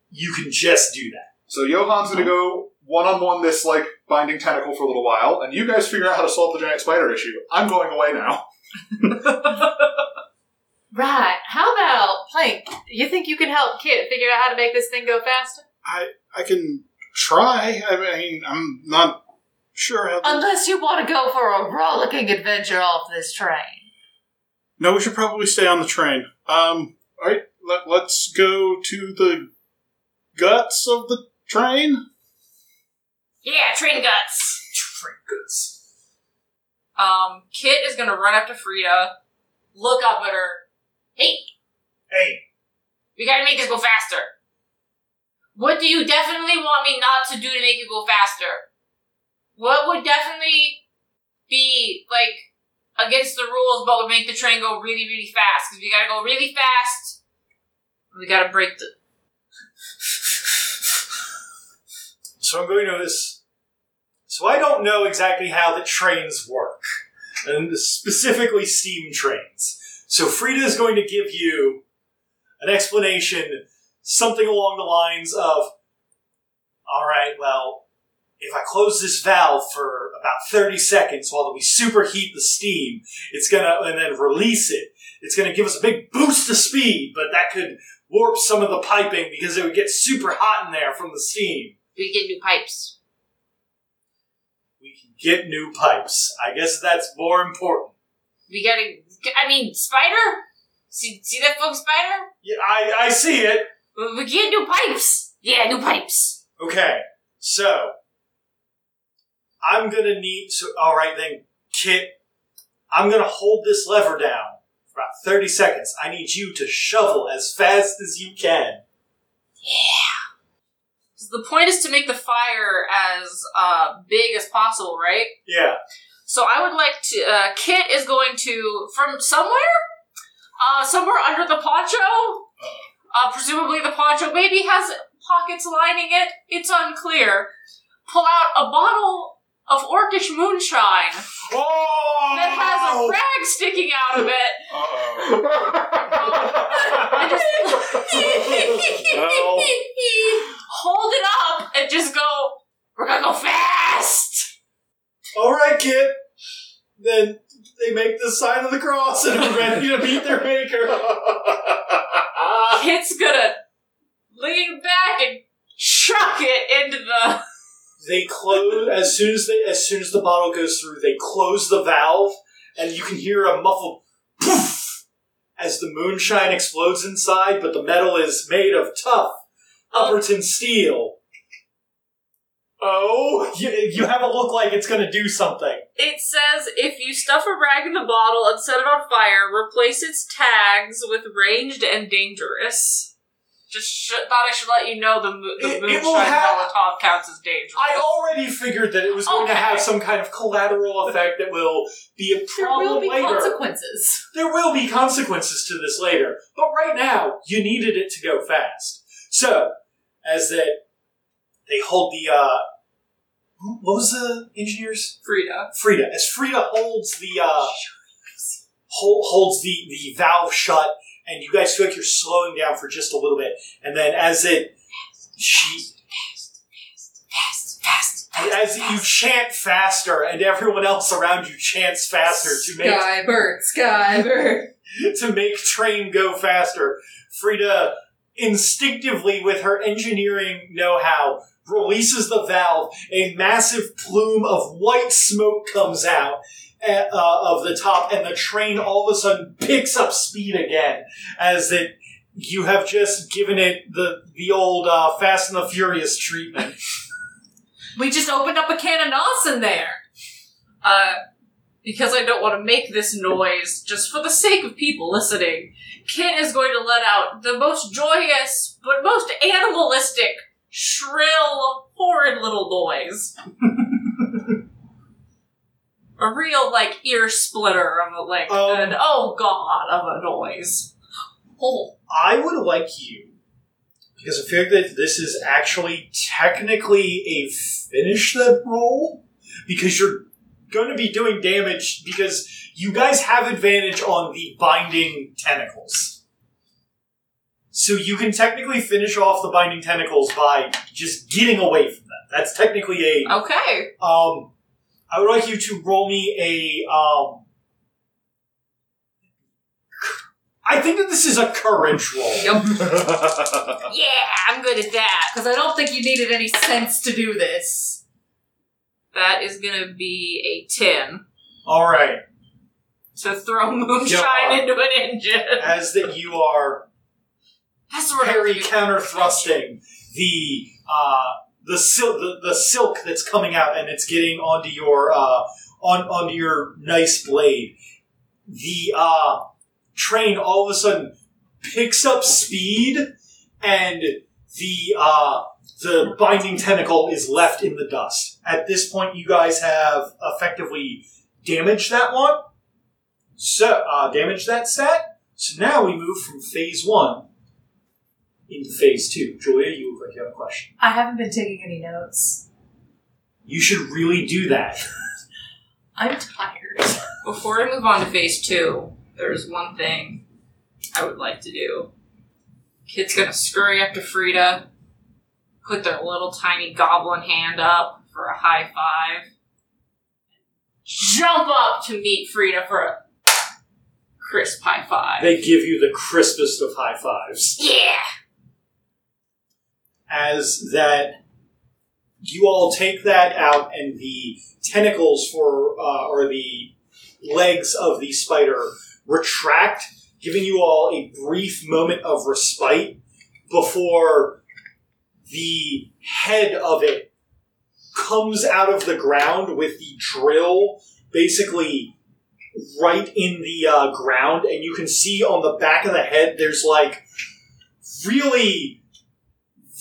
you can just do that. So Johan's going to go one on one this like binding tentacle for a little while, and you guys figure out how to solve the giant spider issue. I'm going away now. Right. How about Plank? You think you can help Kit figure out how to make this thing go faster? I I can try. I mean, I'm not sure how. Unless you want to go for a rollicking adventure off this train. No, we should probably stay on the train. Um, all right, let, let's go to the guts of the train. Yeah, train guts. Train guts. Um, Kit is gonna run up to Frida, look up at her. Hey, Hey, we gotta make this go faster. What do you definitely want me not to do to make it go faster? What would definitely be like against the rules, but would make the train go really, really fast? Because we gotta go really fast. We gotta break the. So I'm going to this. So I don't know exactly how the trains work, and specifically steam trains. So Frida is going to give you an explanation, something along the lines of, "All right, well, if I close this valve for about 30 seconds while we superheat the steam, it's gonna, and then release it, it's gonna give us a big boost of speed, but that could warp some of the piping because it would get super hot in there from the steam." We get new pipes. we can get new pipes. I guess that's more important. We gotta. I mean, spider. See, see that fucking spider? Yeah, I, I see it. We get new pipes. Yeah, new pipes. Okay, so I'm gonna need so all right then, Kit. I'm gonna hold this lever down for about thirty seconds. I need you to shovel as fast as you can. 'Cause The point is to make the fire as uh, big as possible, right? Yeah. So I would like to. Uh, Kit is going to from somewhere, uh, somewhere under the poncho. Uh, presumably the poncho maybe has pockets lining it. It's unclear. Pull out a bottle of orcish moonshine Oh! that has a rag sticking out of it. And just hold it up and just go. We're gonna go fast. all right, kid. Then they make the sign of the cross and are ready to beat their maker. Kit's gonna lean back and chuck it into the. they close as soon as they as soon as the bottle goes through they close the valve and you can hear a muffled poof as the moonshine explodes inside but the metal is made of tough upperton steel oh you, you have a look like it's going to do something It says if you stuff a rag in the bottle and set it on fire, replace its tags with ranged and dangerous. Just sh- thought I should let you know the, mo- the It- it moonshine have- Molotov counts as dangerous. i already figured that it was going to have some kind of collateral effect that will be a problem later. There will be later consequences. there will be consequences to this later, but right now you needed it to go fast. So, as that they hold the uh, who- what was the engineers? Frida. Frida. As Frida holds the uh, hold, holds the the valve shut, and you guys feel like you're slowing down for just a little bit, and then as it she Fast, fast, fast, as you chant faster, and everyone else around you chants faster to make Skybird, Skybird. to make train go faster. Frida instinctively, with her engineering know-how, releases the valve. A massive plume of white smoke comes out uh, uh, of the top, and the train all of a sudden picks up speed again, as it you have just given it the the old uh, Fast and the Furious treatment. We just opened up a can of nos in there. Uh, because I don't want to make this noise, just for the sake of people listening, Kit is going to let out the most joyous, but most animalistic, shrill, horrid little noise. a real, like, ear splitter of a, like, Um. an oh god of a noise. Oh. I would like you, because I feel that this is actually technically a finish that roll, because you're going to be doing damage, because you guys have advantage on the binding tentacles. So you can technically finish off the binding tentacles by just getting away from them. That's technically a. Okay. Um, I would like you to roll me a. Um, I think that this is a courage roll. Yeah, I'm good at that. Because I don't think you needed any sense to do this. That is gonna be a 10. All right, To throw moonshine into an engine. as that you are That's what parry I counter thrusting the uh, the silk the, the silk that's coming out and it's getting onto your uh, on onto your nice blade. The uh, train all of a sudden picks up speed and the uh, the binding tentacle is left in the dust. At this point, you guys have effectively damaged that one. So uh, damaged that stat. So now we move from phase one into phase two. Julia, you look like you have a question. I haven't been taking any notes. You should really do that. I'm tired. Before I move on to phase two, there's one thing I would like to do. Kit's gonna scurry up to Frida, put their little tiny goblin hand up for a high five, jump up to meet Frida for a crisp high five. They give you the crispest of high fives. yeah! As that, you all take that out, and the tentacles for uh, or the legs of the spider retract, giving you all a brief moment of respite before the head of it comes out of the ground with the drill basically right in the uh, ground, and you can see on the back of the head there's like really,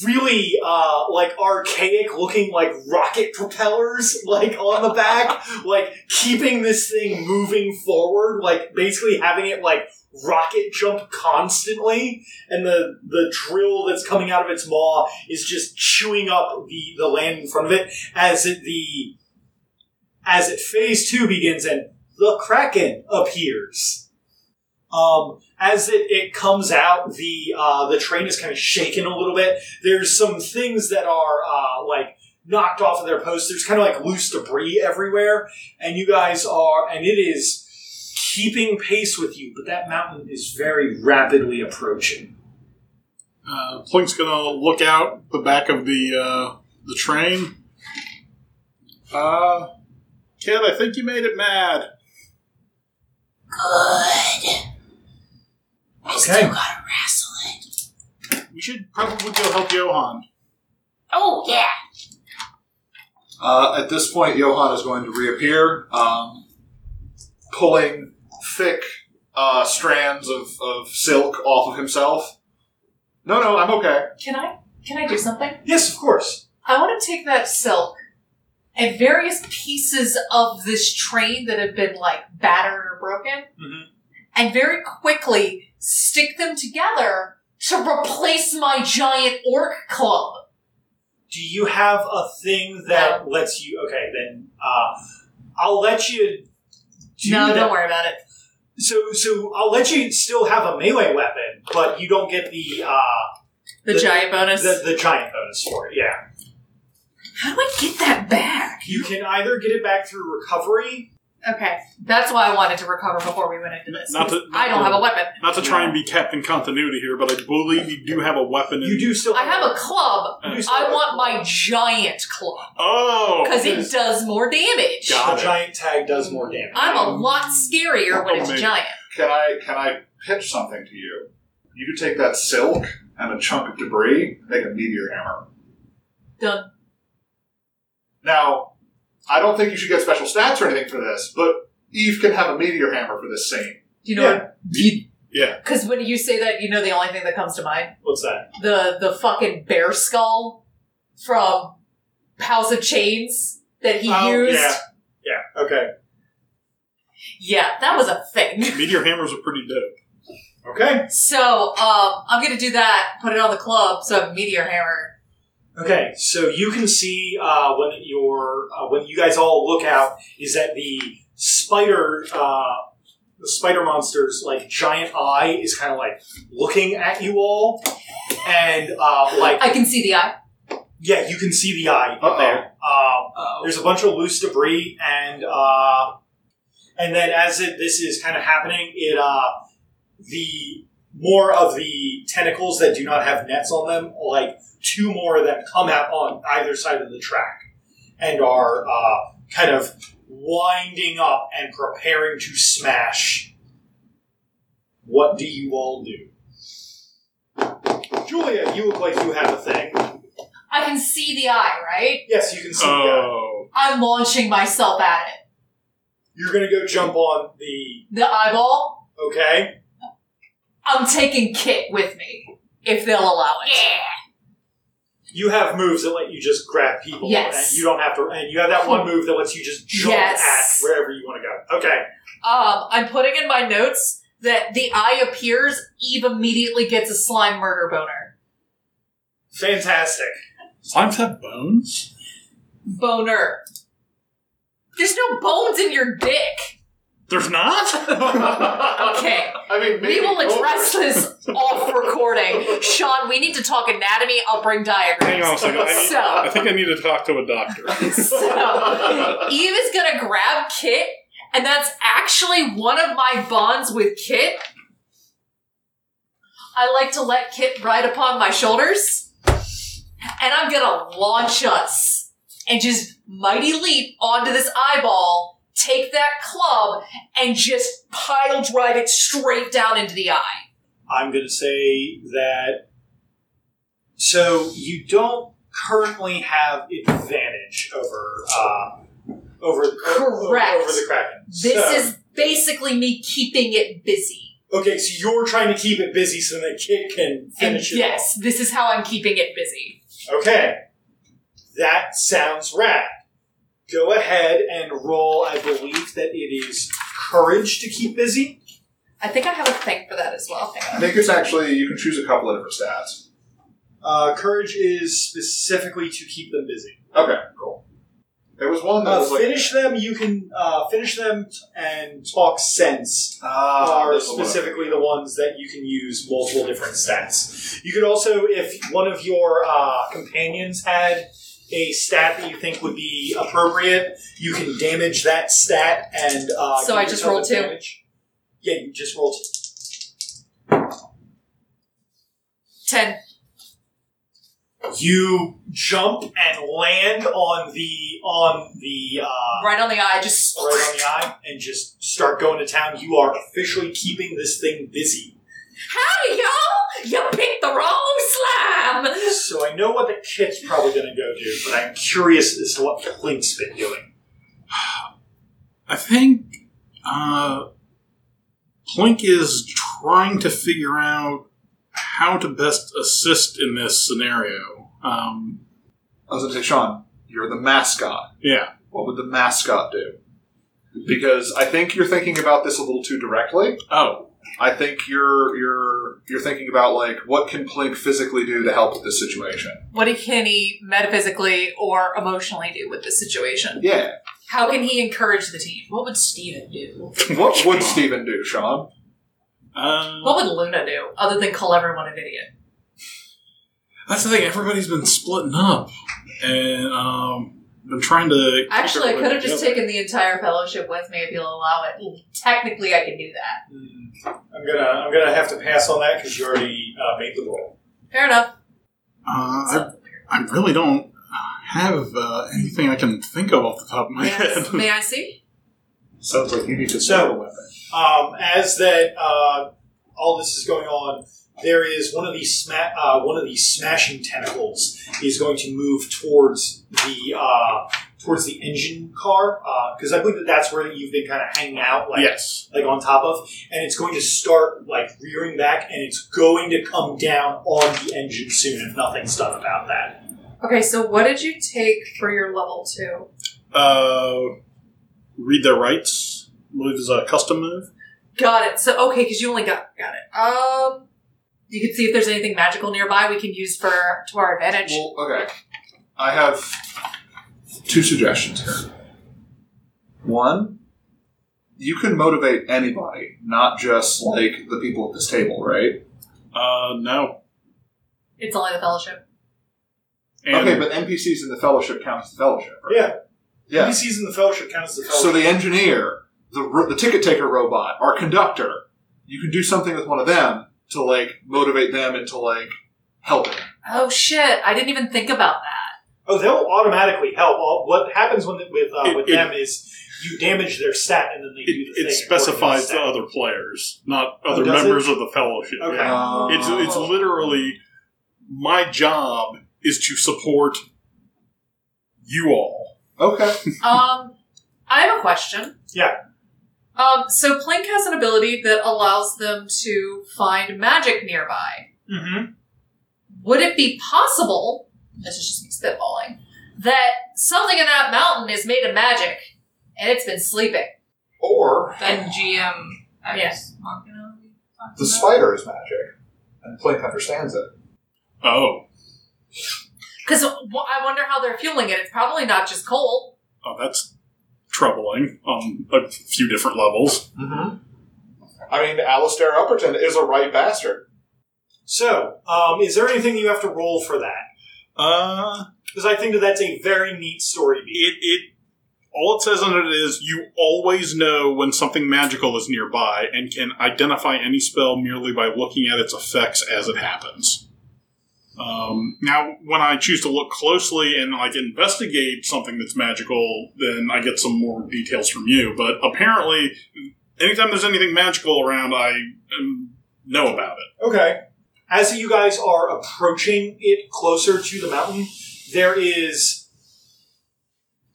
really uh, like archaic looking like rocket propellers like on the back, like keeping this thing moving forward, like basically having it like rocket jump constantly, and the the drill that's coming out of its maw is just chewing up the the land in front of it as it the as it phase two begins and the kraken appears. Um, as it, it comes out, the uh, the train is kind of shaken a little bit. There's some things that are uh, like knocked off of their posts. There's kind of like loose debris everywhere, and you guys are, and it is keeping pace with you. But that mountain is very rapidly approaching. Uh, Plink's gonna look out the back of the uh, the train. Uh, kid, I think you made it mad. Good. I Okay. still gotta wrestle it. We should probably go help Johan. Oh, yeah. Uh, at this point, Johan is going to reappear, um, pulling thick uh, strands of, of silk off of himself. No, no, I'm okay. Can I? Can I do something? Yes, of course. I want to take that silk and various pieces of this train that have been like battered or broken, Mhm. And very quickly stick them together to replace my giant orc club. Do you have a thing that lets you? Okay, then uh, I'll let you. Do no, that. don't worry about it. So, so I'll let you still have a melee weapon, but you don't get the uh, The, The- giant bonus. the, the giant bonus for it. Yeah. How do I get that back? You can either get it back through recovery. Okay, that's why I wanted to recover before we went into this. Not to- I don't not have a weapon. Not to try and be Captain Continuity here, but I believe you do have a weapon. In- You do still. I have a club. You I want club. my giant club Oh, because it does more damage. Got The it. giant tag does more damage. I'm a lot scarier when it's Amazing. giant. Can I can I pitch something to you? You could take that silk and a chunk of debris, and make a meteor hammer. Done. Now, I don't think you should get special stats or anything for this, but Eve can have a meteor hammer for this scene. Do you know Yeah. what? You, Yeah. Because when you say that, you know the only thing that comes to mind What's that? the the fucking bear skull from House of Chains that he Oh, used. yeah. Yeah. Okay. Yeah, that was a thing. Meteor hammers are pretty dope. Okay. So um, I'm gonna do that. Put it on the club. So I have a meteor hammer. Okay. So you can see uh, when you're uh, when you guys all look out is that the spider uh, the spider monster's like giant eye is kind of like looking at you all, and uh, like I can see the eye. yeah, you can see the eye Uh-oh. up there. Um, Oh. There's a bunch of loose debris, and uh, and then as it, this is kind of happening, it uh, the more of the tentacles that do not have nets on them, like two more of them, come out on either side of the track, and are uh, kind of winding up and preparing to smash. What do you all do? Julia, you look like you have a thing. I can see the eye, right? Yes, you can see the eye. Oh, I'm launching myself at it. You're gonna go jump on the The eyeball. okay. I'm taking Kit with me if they'll allow it. You have moves that let you just grab people. Yes. And you don't have to. And you have that one move that lets you just jump Yes. at wherever you want to go. Okay. Um, I'm putting in my notes that the eye appears. Eve immediately gets a slime murder boner. Fantastic. slimes have bones. Boner. There's no bones in your dick. There's not. Okay. I mean, We will address this off recording. Sean, we need to talk anatomy. I'll bring diagrams. Hang on a second. I, need, So- I think I need to talk to a doctor. So, Eve is gonna grab Kit, and that's actually one of my bonds with Kit. I like to let Kit ride upon my shoulders, and I'm gonna launch us and just mighty leap onto this eyeball, take that club, and just pile drive it straight down into the eye. I'm gonna say that. So you don't currently have advantage over uh, over over, Correct. over the kraken. This So- is basically me keeping it busy. okay. So you're trying to keep it busy so that Kit can And finish it. yes, this is how I'm keeping it busy. Okay. That sounds rad. Go ahead and roll. I believe that it is courage to keep busy. I think I have a thing for that as well. Hang I on. think it's actually you can choose a couple of different stats. Uh, courage is specifically to keep them busy. Okay, cool. There was one that Uh, was like finish them. You can uh, finish them and talk sense Ah, are this one. specifically the ones that you can use multiple different stats. You could also, if one of your uh, companions had a stat that you think would be appropriate, you can damage that stat and. Uh, So I just yourself roll two? Yeah, you just rolled. Ten. You jump and land on the on the uh, Right on the eye, just right on the eye and just start going to town. You are officially keeping this thing busy. Howdy, y'all! You picked the wrong slime! So I know what the Kit's probably going to go do, but I'm curious as to what Plink's been doing. I think uh, Plink is trying to figure out how to best assist in this scenario. Um, I was going to say, Sean, you're the mascot. yeah. What would the mascot do? Because I think you're thinking about this a little too directly. Oh, I think you're you're you're thinking about like what can Plink physically do to help with this situation. What can he metaphysically or emotionally do with this situation? Yeah. How can he encourage the team? What would Steven do? What would Steven do, Sean? uh, What would Luna do, other than call everyone an idiot? That's the thing. Everybody's been splitting up, and um, been trying to. Actually, I could have just taken the entire fellowship with me if you'll allow it. Technically, I can do that. I'm gonna I'm gonna have to pass on that because you already uh, made the roll. Fair enough. Uh, I, I really don't have uh, anything I can think of off the top of my Yes. head. May I see? Sounds like you need to So- sell a weapon. Um, as that uh, all this is going on, there is one of these sma- uh, one of these smashing tentacles is going to move towards the uh, towards the engine car because I believe that that's where you've been kind of hanging out, like yes. like on top of, and it's going to start like rearing back, and it's going to come down on the engine soon if nothing's done about that. Okay, so what did you take for your level two? Uh, read their rights. I believe is a custom move. Got it. So okay, because you only got got it. Um, you can see if there's anything magical nearby we can use for to our advantage. Well, okay. I have two suggestions here. One, you can motivate anybody, not just like the people at this table, right? Uh, no. it's only the fellowship. And okay, but NPCs in the Fellowship count as the Fellowship, right? Yeah, Yeah. NPCs in the fellowship counts as the fellowship. So the engineer, the the ticket taker robot, our conductor, you can do something with one of them to like motivate them and to like helping. Oh shit! I didn't even think about that. Oh, they'll automatically help. All, what happens when with uh, It- with it- them is you damage their stat, and then they do it, the it thing. according to specifies the the stat. other players, not Oh, other does members of the fellowship. Okay. Yeah. It's it's Oh. literally my job is to support you all. okay. Um, I have a question. Yeah. Um, so Plink has an ability that allows them to find magic nearby. Mm-hmm. Would it be possible? This is just me spitballing. That something in that mountain is made of magic, and it's been sleeping. Or Then GM. I Yeah. guess, Machina we talked the about. spider is magic, and Plink understands it. Oh, Because I wonder how they're fueling it. It's probably not just coal. oh, that's troubling on a few different levels. Mm-hmm. I mean, Alistair Upperton is a right bastard. So, um, is there anything you have to roll for that? Uh, Because I think that that's a very neat story beat. it it all it says on it is you always know when something magical is nearby and can identify any spell merely by looking at its effects as it happens. Um, now, when I choose to look closely and like investigate something that's magical, then I get some more details from you. But apparently, anytime there's anything magical around, I um, know about it. Okay. As you guys are approaching it closer to the mountain, there is.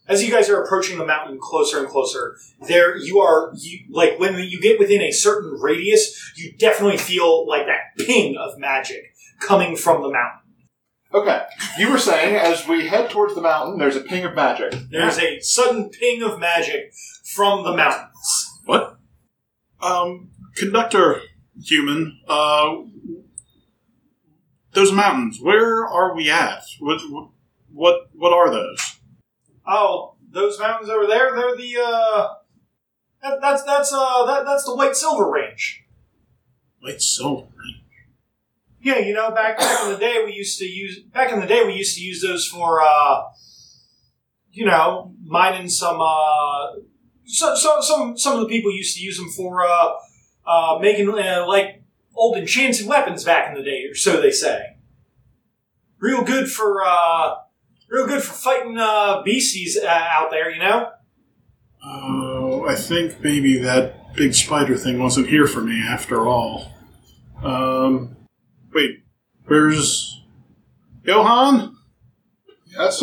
As you guys are approaching the mountain closer and closer, there you are. You like when you get within a certain radius, you definitely feel like that ping of magic coming from the mountain. Okay, you were saying as we head towards the mountain, there's a ping of magic. There's a sudden ping of magic from the mountains. What? Um, conductor, human. Uh, those mountains. Where are we at? What? What? What are those? Oh, those mountains over there, they're the uh that, that's that's uh that, that's the White Silver Range. White silver. Yeah, you know, back back in the day we used to use back in the day we used to use those for uh you know, mining some uh so, so, some some of the people used to use them for uh uh making uh, like old enchanted weapons back in the day, or so they say. Real good for uh real good for fighting uh beasties uh, out there, you know? Oh, I think maybe that big spider thing wasn't here for me after all. Um, wait, where's Johan? Yes.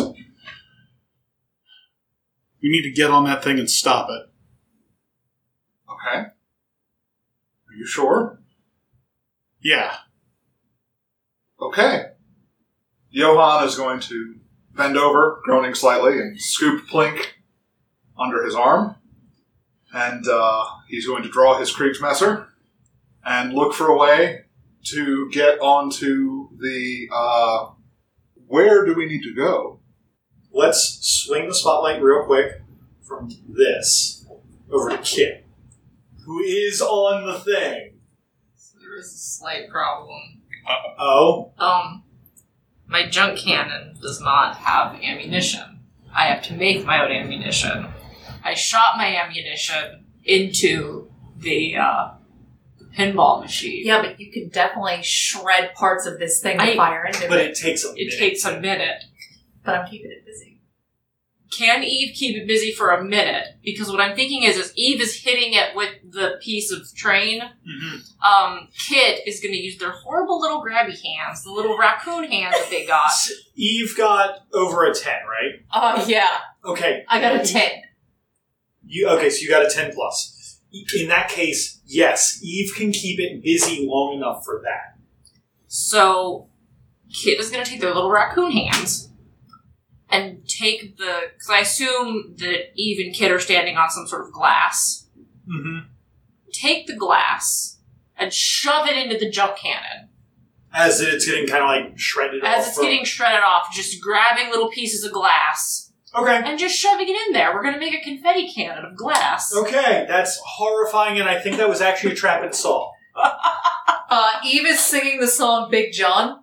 We need to get on that thing and stop it. Okay. Are you sure? Yeah. Okay. Johan is going to bend over, groaning slightly, and scoop Plink under his arm. And uh, he's going to draw his Kriegsmesser and look for a way to get onto the. Uh, where do we need to go? Let's swing the spotlight real quick from this over to Kit, who is on the thing. There is a slight problem. Oh, Um, my junk cannon does not have ammunition. I have to make my own ammunition. I shot my ammunition into the uh, pinball machine. Yeah, but you can definitely shred parts of this thing to I- fire into But it. it takes a minute. It takes a minute. But I'm keeping it busy. Can Eve keep it busy for a minute? Because what I'm thinking is, is Eve is hitting it with the piece of train. Mhm. Um, Kit is going to use their horrible little grabby hands, the little raccoon hands that they got. S- Eve got over a 10, right? Oh, yeah. Okay. I got a 10. You okay? So you got a ten plus. In that case, yes, Eve can keep it busy long enough for that. So Kit is going to take their little raccoon hands and take the. Because I assume that Eve and Kit are standing on some sort of glass. Mm-hmm. Take the glass and shove it into the junk cannon. As it's getting kind of like shredded As off it's from- getting shredded off, just grabbing little pieces of glass okay. and just shoving it in there. We're going to make a confetti cannon of glass. Okay, that's horrifying, and I think that was actually a trap and saw. Uh, Eve is singing the song Big John.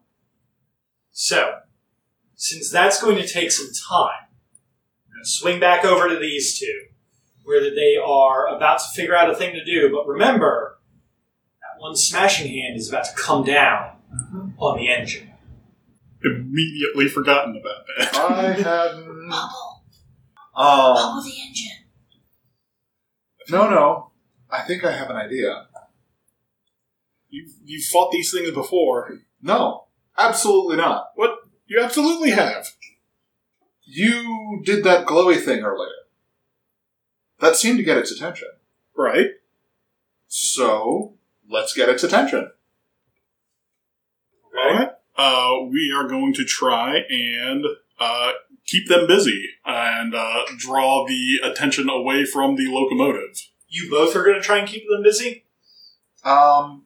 So, since that's going to take some time, I'm going to swing back over to these two, where they are about to figure out a thing to do. But remember, that one smashing hand is about to come down on the engine. Immediately forgotten about that. I hadn't. Bubble. Um, Bubble the engine. no, no. I think I have an idea. You've, you've fought these things before. No, absolutely not. What you absolutely have. You did that glowy thing earlier. That seemed to get its attention. Right? So, let's get its attention. Alright. Uh, we are going to try and uh, keep them busy and uh, draw the attention away from the locomotive. You both are going to try and keep them busy? Um,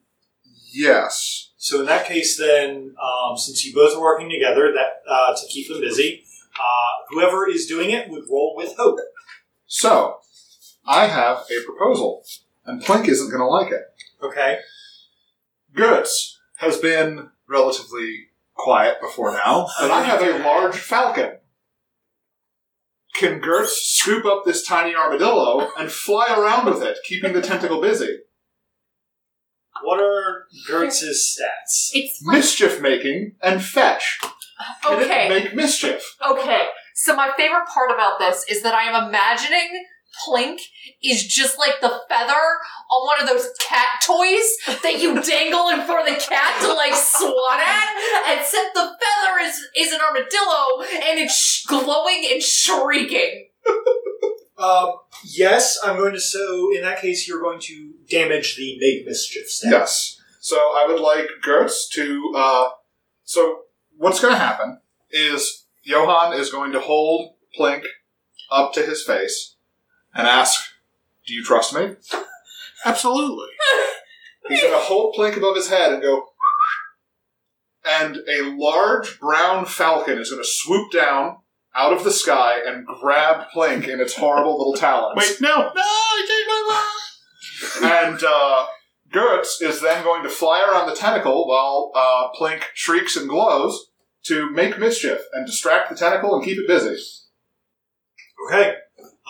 yes. So in that case, then, um, since you both are working together, that uh, to keep them busy, uh, whoever is doing it would roll with hope. So, I have a proposal, and Plink isn't going to like it. Okay. Gertz has been relatively quiet before now, but I have a large falcon. Can Gertz scoop up this tiny armadillo and fly around with it, keeping the tentacle busy? What are Gertz's stats? It's like, Mischief making and fetch. Can okay. it make mischief? Okay, so my favorite part about this is that I am imagining Plink is just like the feather on one of those cat toys that you dangle in front of the cat to like swat at, except the feather is is an armadillo and it's sh- glowing and shrieking. Um, yes, I'm going to. So in that case, you're going to damage the make mischief stat. Yes. So I would like Gertz to. Uh, so what's going to happen is Johann is going to hold Plink up to his face and ask, "Do you trust me?" Absolutely. He's going to hold Plink above his head and go. And a large brown falcon is going to swoop down out of the sky and grab Plink in its horrible little talons. Wait, no! No! I changed my mind! And uh, Gertz is then going to fly around the tentacle while uh, Plink shrieks and glows to make mischief and distract the tentacle and keep it busy. Okay.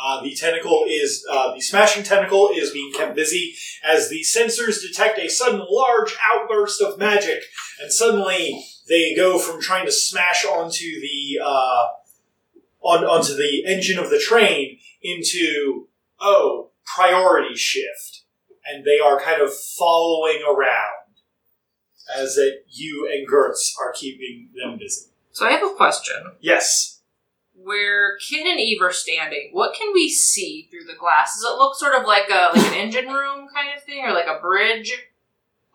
Uh, the tentacle is uh, the smashing tentacle is being kept busy as the sensors detect a sudden large outburst of magic, and suddenly they go from trying to smash onto the uh, on onto the engine of the train into oh priority shift, and they are kind of following around as that you and Gertz are keeping them busy. So I have a question. Yes. Where Kit and Eve are standing, what can we see through the glass? Does it look sort of like a like an engine room kind of thing, or like a bridge?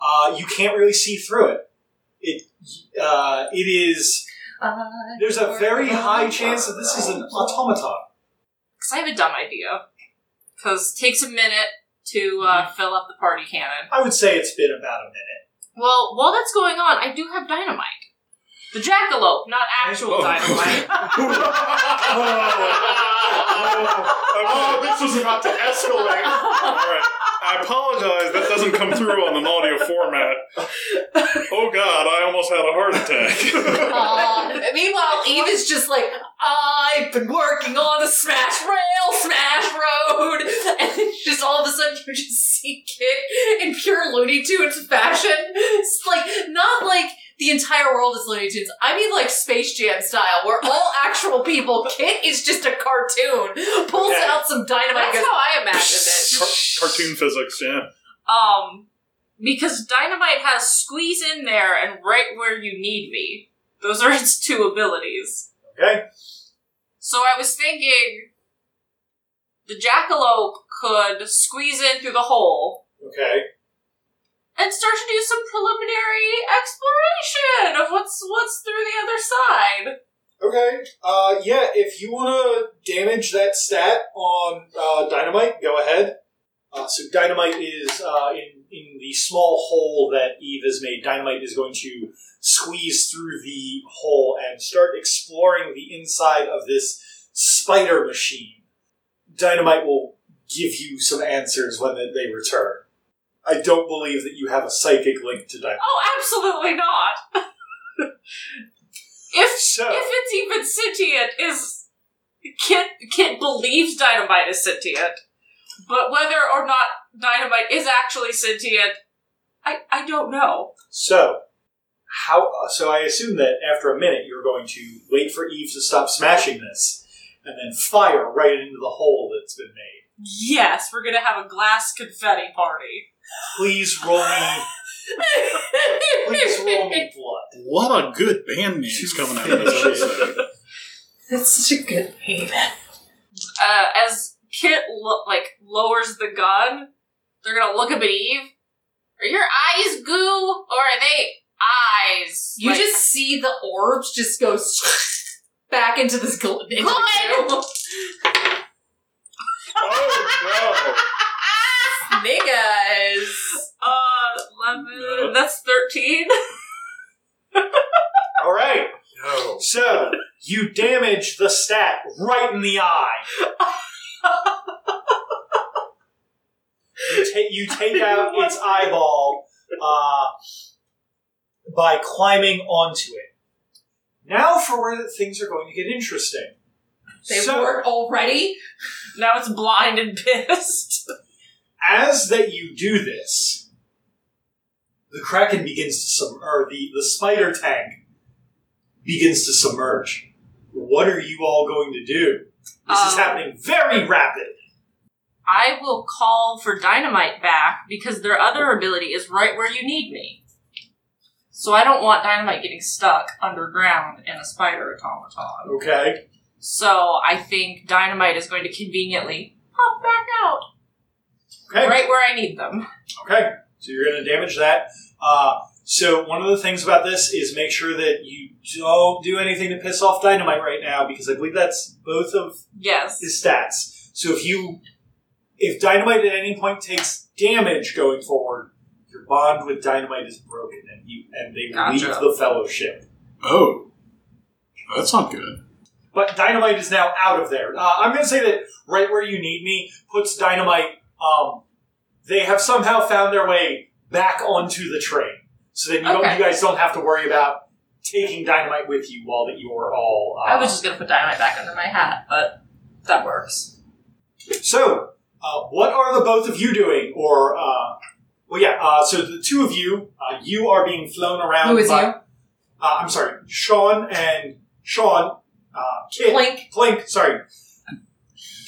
Uh, you can't really see through it. It uh, it is. There's a very high chance that this is an automaton. Because I have a dumb idea. Because it takes a minute to uh, fill up the party cannon. I would say it's been about a minute. Well, while that's going on, I do have dynamite. The jackalope, not actual Oh. dynamite. Oh, this was about to escalate. All right. I apologize. That doesn't come through on an audio format. Oh God, I almost had a heart attack. Uh, meanwhile, Eve is just like, I've been working on a smash rail, smash road, and then just all of a sudden you just see Kit in pure Looney Tunes fashion. It's like not like the entire world is Looney Tunes. I mean like Space Jam style, where all actual people. Kit is just a cartoon. Pulls Okay. out some dynamite. That's goes, how I imagined it. Car- cartoon physics, yeah. Um, because dynamite has squeeze in there and right where you need me. Those are its two abilities. Okay. So I was thinking the jackalope could squeeze in through the hole Okay. And start to do some preliminary exploration of what's what's through the other side. Okay. Uh, yeah, if you want to damage that stat on uh, dynamite, go ahead. Uh, so dynamite is uh, in in the small hole that Eve has made. Dynamite is going to squeeze through the hole and start exploring the inside of this spider machine. Dynamite will give you some answers when they return. I don't believe that you have a psychic link to dynamite. Oh, absolutely not. if So if it's even sentient, is Kit Kit believes dynamite is sentient, but whether or not dynamite is actually sentient, I I don't know. So, how? So I assume that after a minute you're going to wait for Eve to stop smashing this, and then fire right into the hole that's been made. Yes, we're gonna have a glass confetti party. Please roll me. Please roll me blood. What a good band name's coming out of this episode. That's such a good name. Uh, as Kit lo- like lowers the gun, they're gonna look up at Eve. Are your eyes goo or are they eyes? You Like, just see the orbs just go back into this gl- into the goo. Oh Niggas. uh eleven. No. That's thirteen. All right. no! So you damage the stat right in the eye. You, ta- you take out its eyeball uh, by climbing onto it. Now for where things are going to get interesting. They So- weren't already. Now it's blind and pissed. as that you do this, the kraken begins to sub, or the the spider tank begins to submerge. What are you all going to do? This is Um, happening very rapid. I will call for dynamite back because their other ability is right where you need me. So I don't want dynamite getting stuck underground in a spider automaton. Okay. So I think dynamite is going to conveniently pop back out Okay. right where I need them. Okay. So you're going to damage that. Uh, so one of the things about this is make sure that you don't do anything to piss off dynamite right now because I believe that's both of Yes. his stats. So if you, if dynamite at any point takes damage going forward, your bond with dynamite is broken, and you and they Gotcha. leave the fellowship. Oh, that's not good. But dynamite is now out of there. Uh, I'm going to say that right where you need me puts dynamite. Um, they have somehow found their way back onto the train, so that you, don't, Okay. you guys don't have to worry about taking dynamite with you while that you're all. Uh, I was just gonna put dynamite back under my hat, but that works. So, uh, what are the both of you doing? Or, uh, well, yeah. Uh, so the two of you, uh, you are being flown around. Who is by, you? Uh, I'm sorry, Sean and Sean. Uh, Kit, Plink. Plink. Sorry,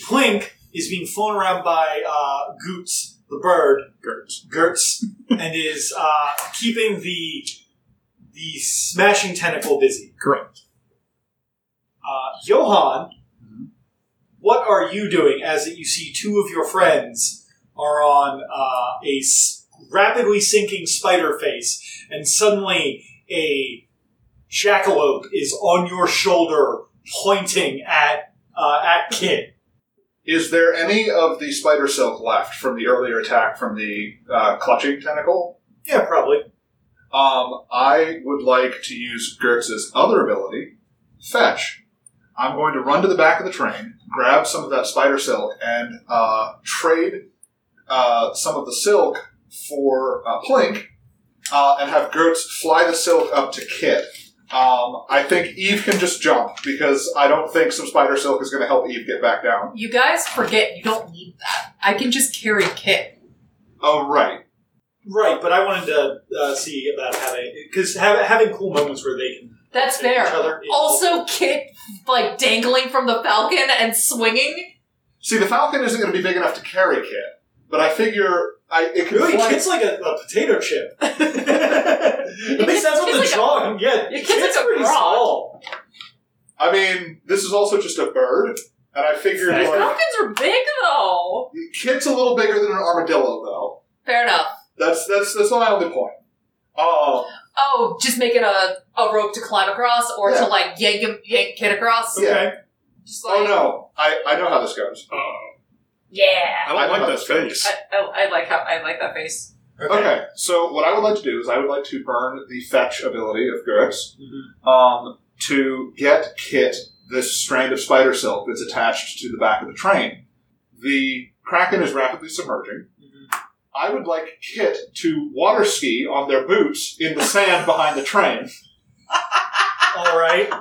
Plink is being flown around by uh, Goots, the bird, Gertz. Gertz, and is uh, keeping the the smashing tentacle busy. Correct. Uh, Johann, what are you doing as you see two of your friends are on uh, a s- rapidly sinking spider face, and suddenly a jackalope is on your shoulder, pointing at uh, at Kit. Is there any of the spider silk left from the earlier attack from the uh, clutching tentacle? Yeah, probably. Um, I would like to use Gertz's other ability, Fetch. I'm going to run to the back of the train, grab some of that spider silk, and uh, trade uh, some of the silk for uh, Plink, uh, and have Gertz fly the silk up to Kit. Um, I think Eve can just jump because I don't think some spider silk is going to help Eve get back down. You guys forget you don't need that. I can just carry Kit. Oh, right. Right, but I wanted to uh, see about having because have, having cool moments where they can. That's hit fair. Each other is- Also, Kit like dangling from the falcon and swinging. See, the Falcon isn't going to be big enough to carry Kit, but I figure I, it could really, fly. Kit's like a, a potato chip. At least that's what the like a- drawing. Yeah, Kit's Kit's like a pretty frog. small. I mean, this is also just a bird, and I figured Fair. like Falcons are big though. Kit's a little bigger than an armadillo, though. Fair enough. That's that's that's my only point. Oh, Oh, just making a, a rope to climb across or Yeah. to like yank him yank Kit across. Yeah. Okay. Just oh, like, oh no, I I know how this goes. Yeah. I don't I like that that's face. I, I, I like how I like that face. Okay, so what I would like to do is I would like to burn the fetch ability of Gertz Mhm. um, to get Kit this strand of spider silk that's attached to the back of the train. The Kraken is rapidly submerging. Mhm. I would like Kit to water ski on their boots in the sand behind the train. All right.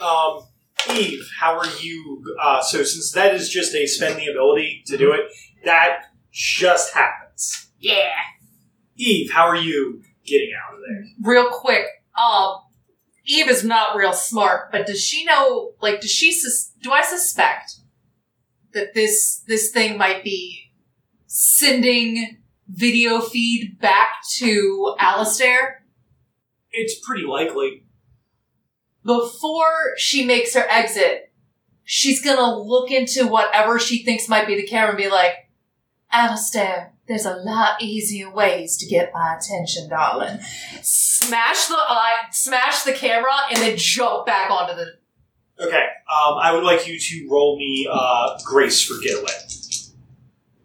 Um, Eve, how are you? Uh, so since that is just a spend the ability to do it, that just happens. Yeah. Eve, how are you getting out of there? Real quick, um, Eve is not real smart, but does she know? Like, does she? Sus- do I suspect that this this thing might be sending video feed back to Alistair It's pretty likely. Before she makes her exit? She's gonna look into whatever she thinks might be the camera and be like, Alistair, there's a lot easier ways to get my attention, darling. Smash the eye, smash the camera, and then jump back onto the. Okay. Um, I would like you to roll me uh, grace for getaway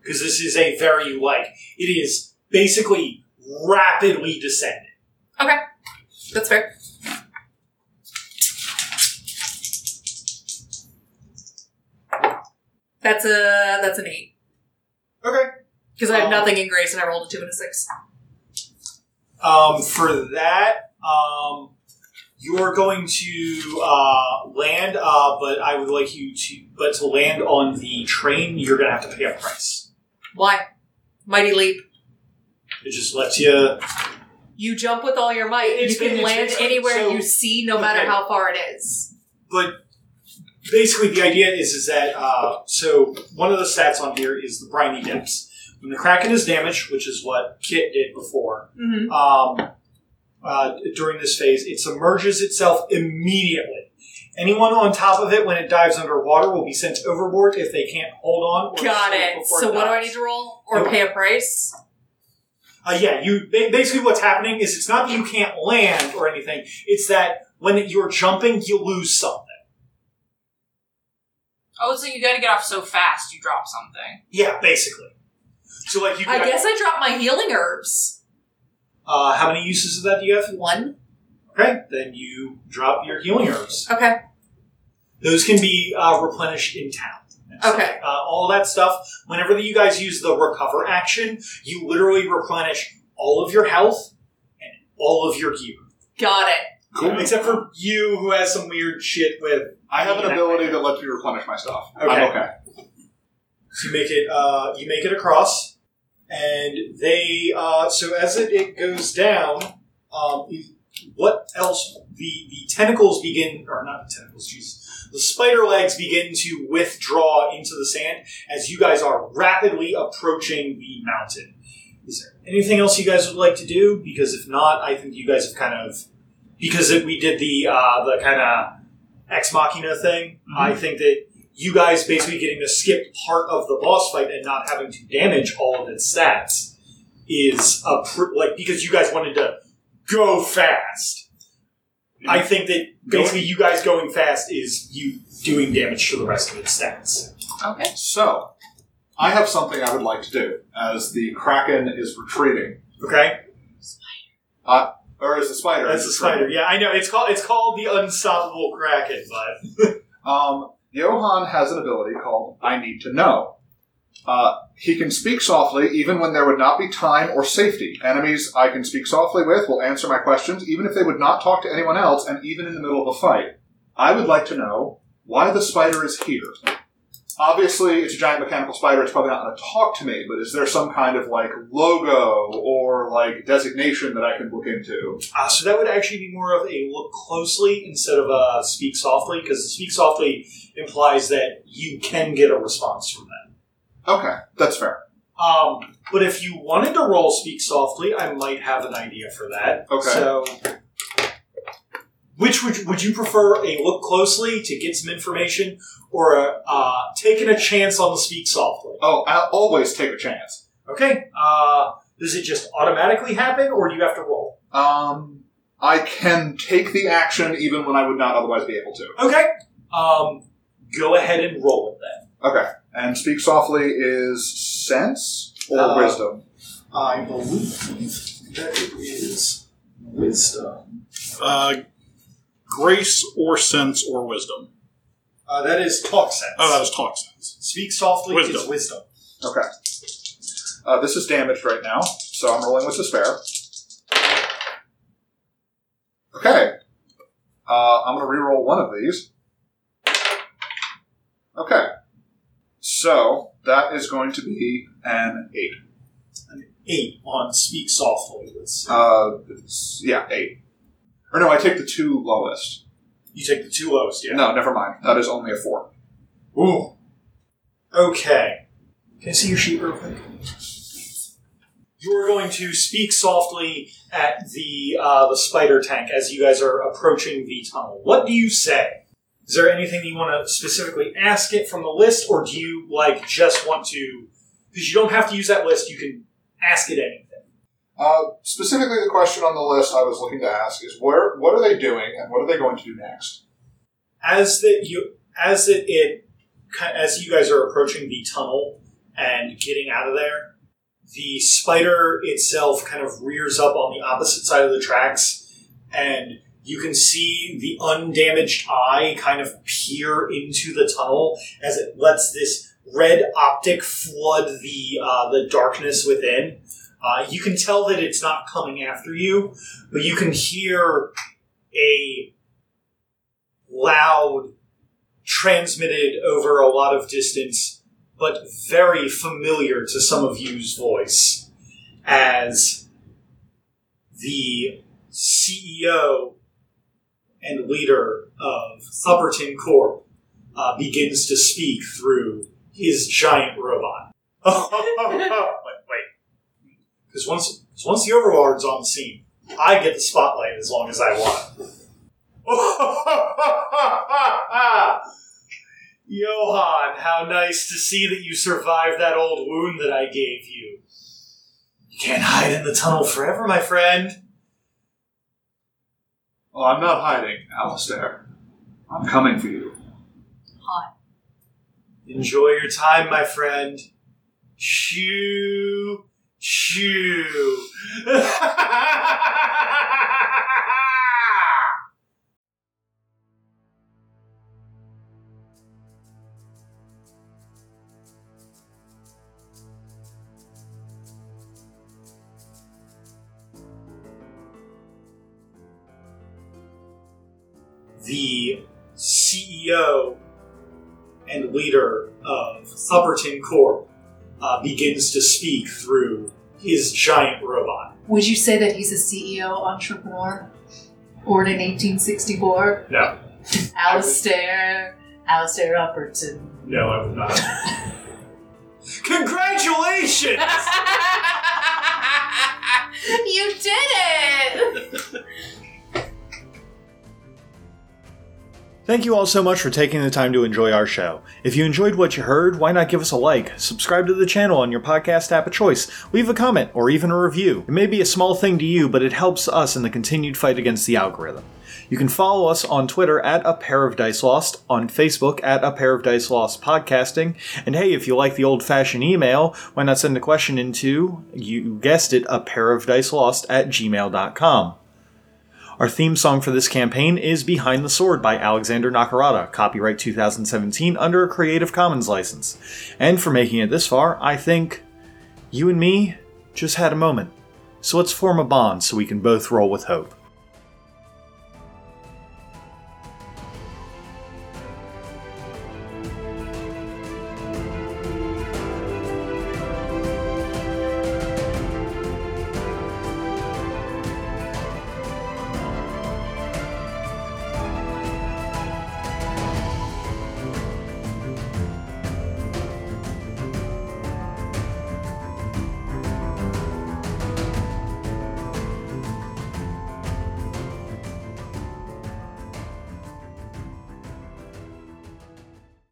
because this is a very like it is basically rapidly descending. Okay, that's fair. That's a that's an eight Okay. because I have Um, nothing in grace and I rolled a two and a six. Um, for that, um, you're going to uh, land, uh, but I would like you to, but to land on the train, you're going to have to pay a price. Why? Mighty leap. It just lets you. You jump with all your might. It's- you can it's land anywhere so- you see, no matter okay. how far it is. But basically, the idea is is that uh, so one of the stats on here is the briny depths. When the kraken is damaged, which is what Kit did before, Mm-hmm. um, uh, during this phase, it submerges itself immediately. Anyone on top of it when it dives underwater will be sent overboard if they can't hold on. Or Got it. So what do I need to roll or Okay. pay a price? Uh, yeah, you basically what's happening is it's not that you can't land or anything. It's that when you're jumping, you lose something. Oh, so you gotta get off so fast you drop something. Yeah, basically. So like you. I guess I dropped my healing herbs. Uh, how many uses of that do you have? One. Okay, then you drop your healing herbs. Okay. Those can be uh, replenished in town. So, Okay. Uh, all that stuff. Whenever you guys use the recover action, you literally replenish all of your health and all of your gear. Got it. Cool. Except for you, who has some weird shit with. I have an ability that lets me replenish my stuff. Okay. I'm okay. So you make it. Uh, you make it across, and they. Uh, so as it, it goes down, um, what else? The the tentacles begin, or not the tentacles. Jesus. The spider legs begin to withdraw into the sand as you guys are rapidly approaching the mountain. Is there anything else you guys would like to do? Because if not, I think you guys have kind of because it, we did the uh, the kind of ex machina thing. I think that you guys basically getting to skip part of the boss fight and not having to damage all of its stats is a pr- like because you guys wanted to go fast. I think that basically you guys going fast is you doing damage to the rest of its stats. Okay. So, I have something I would like to do as the Kraken is retreating. Okay. Or is the spider? That's the spider. Yeah, I know. It's called it's called the unstoppable kraken, but Um, Johann has an ability called I Need to Know. Uh, he can speak softly even when there would not be time or safety. Enemies I can speak softly with will answer my questions even if they would not talk to anyone else and even in the middle of a fight. I would like to know why the spider is here. Obviously, it's a giant mechanical spider. It's probably not going to talk to me, but is there some kind of like logo or like designation that I can look into? uh, so that would actually be more of a look closely instead of a speak softly, because speak softly implies that you can get a response from them. Okay, that's fair. Um, but if you wanted to roll speak softly, I might have an idea for that. Okay. So, which would would you prefer a look closely to get some information, or a, uh, taking a chance on the speak softly? Oh, I'll always take a chance. Okay. Uh, does it just automatically happen, or do you have to roll? Um, I can take the action even when I would not otherwise be able to. Okay. Um, go ahead and roll it then. Okay. And speak softly is sense or Uh, wisdom? I believe that it is wisdom. Uh, grace or sense or wisdom. Uh, that is talk sense. Oh, that was talk sense. Speak softly is Wisdom. wisdom. Okay. Uh, this is damaged right now, so I'm rolling with despair. Okay. Uh, I'm going to reroll one of these. Okay. So that is going to be an eight. An Eight on speak softly. Let's see. Uh, yeah, eight. Or no, I take the two lowest. you take the two lowest, yeah. No, never mind. That is only a four. Ooh. Okay. Can I see your sheet real quick? You're going to speak softly at the uh, the spider tank as you guys are approaching the tunnel. What do you say? Is there anything you want to specifically ask it from the list, or do you like just want to? Because you don't have to use that list. You can ask it anything. Uh, specifically, the question on the list I was looking to ask is where, what are they doing, and what are they going to do next? as that you as it, it as you guys are approaching the tunnel and getting out of there the spider itself kind of rears up on the opposite side of the tracks and you can see the undamaged eye kind of peer into the tunnel as it lets this red optic flood the uh, the darkness within uh, you can tell that it's not coming after you but you can hear a loud, transmitted over a lot of distance, but very familiar to some of you's voice, as the CEO and leader of Upperton Corp uh, begins to speak through his giant robot. wait, wait. Because once, 'cause once the Overlord's on the scene, I get the spotlight as long as I want. Johann, how nice to see that you survived that old wound that I gave you. You can't hide in the tunnel forever, my friend. Well, I'm not hiding, Alistair. I'm coming for you. Hi. Enjoy your time, my friend. Chew, chew. the CEO and leader of Upperton Corp uh, begins to speak through his giant robot. Would you say that he's a CEO entrepreneur? Born in 1864? No, Alistair. Alistair Upperton. no, I would not. Congratulations! you did it! Thank you all so much for taking the time to enjoy our show. If you enjoyed what you heard, why not give us a like, subscribe to the channel on your podcast app of choice, leave a comment, or even a review. It may be a small thing to you, but it helps us in the continued fight against the algorithm. You can follow us on Twitter at A Pair of Dice Lost, on Facebook at A Pair of Dice Lost Podcasting, and hey, if you like the old fashioned email, why not send a question into, you guessed it, A Pair of Dice Lost at gmail.com. Our theme song for this campaign is Behind the Sword by Alexander Nakarada, copyright 2017 under a Creative Commons license. And for making it this far, I think you and me just had a moment. So let's form a bond so we can both roll with hope.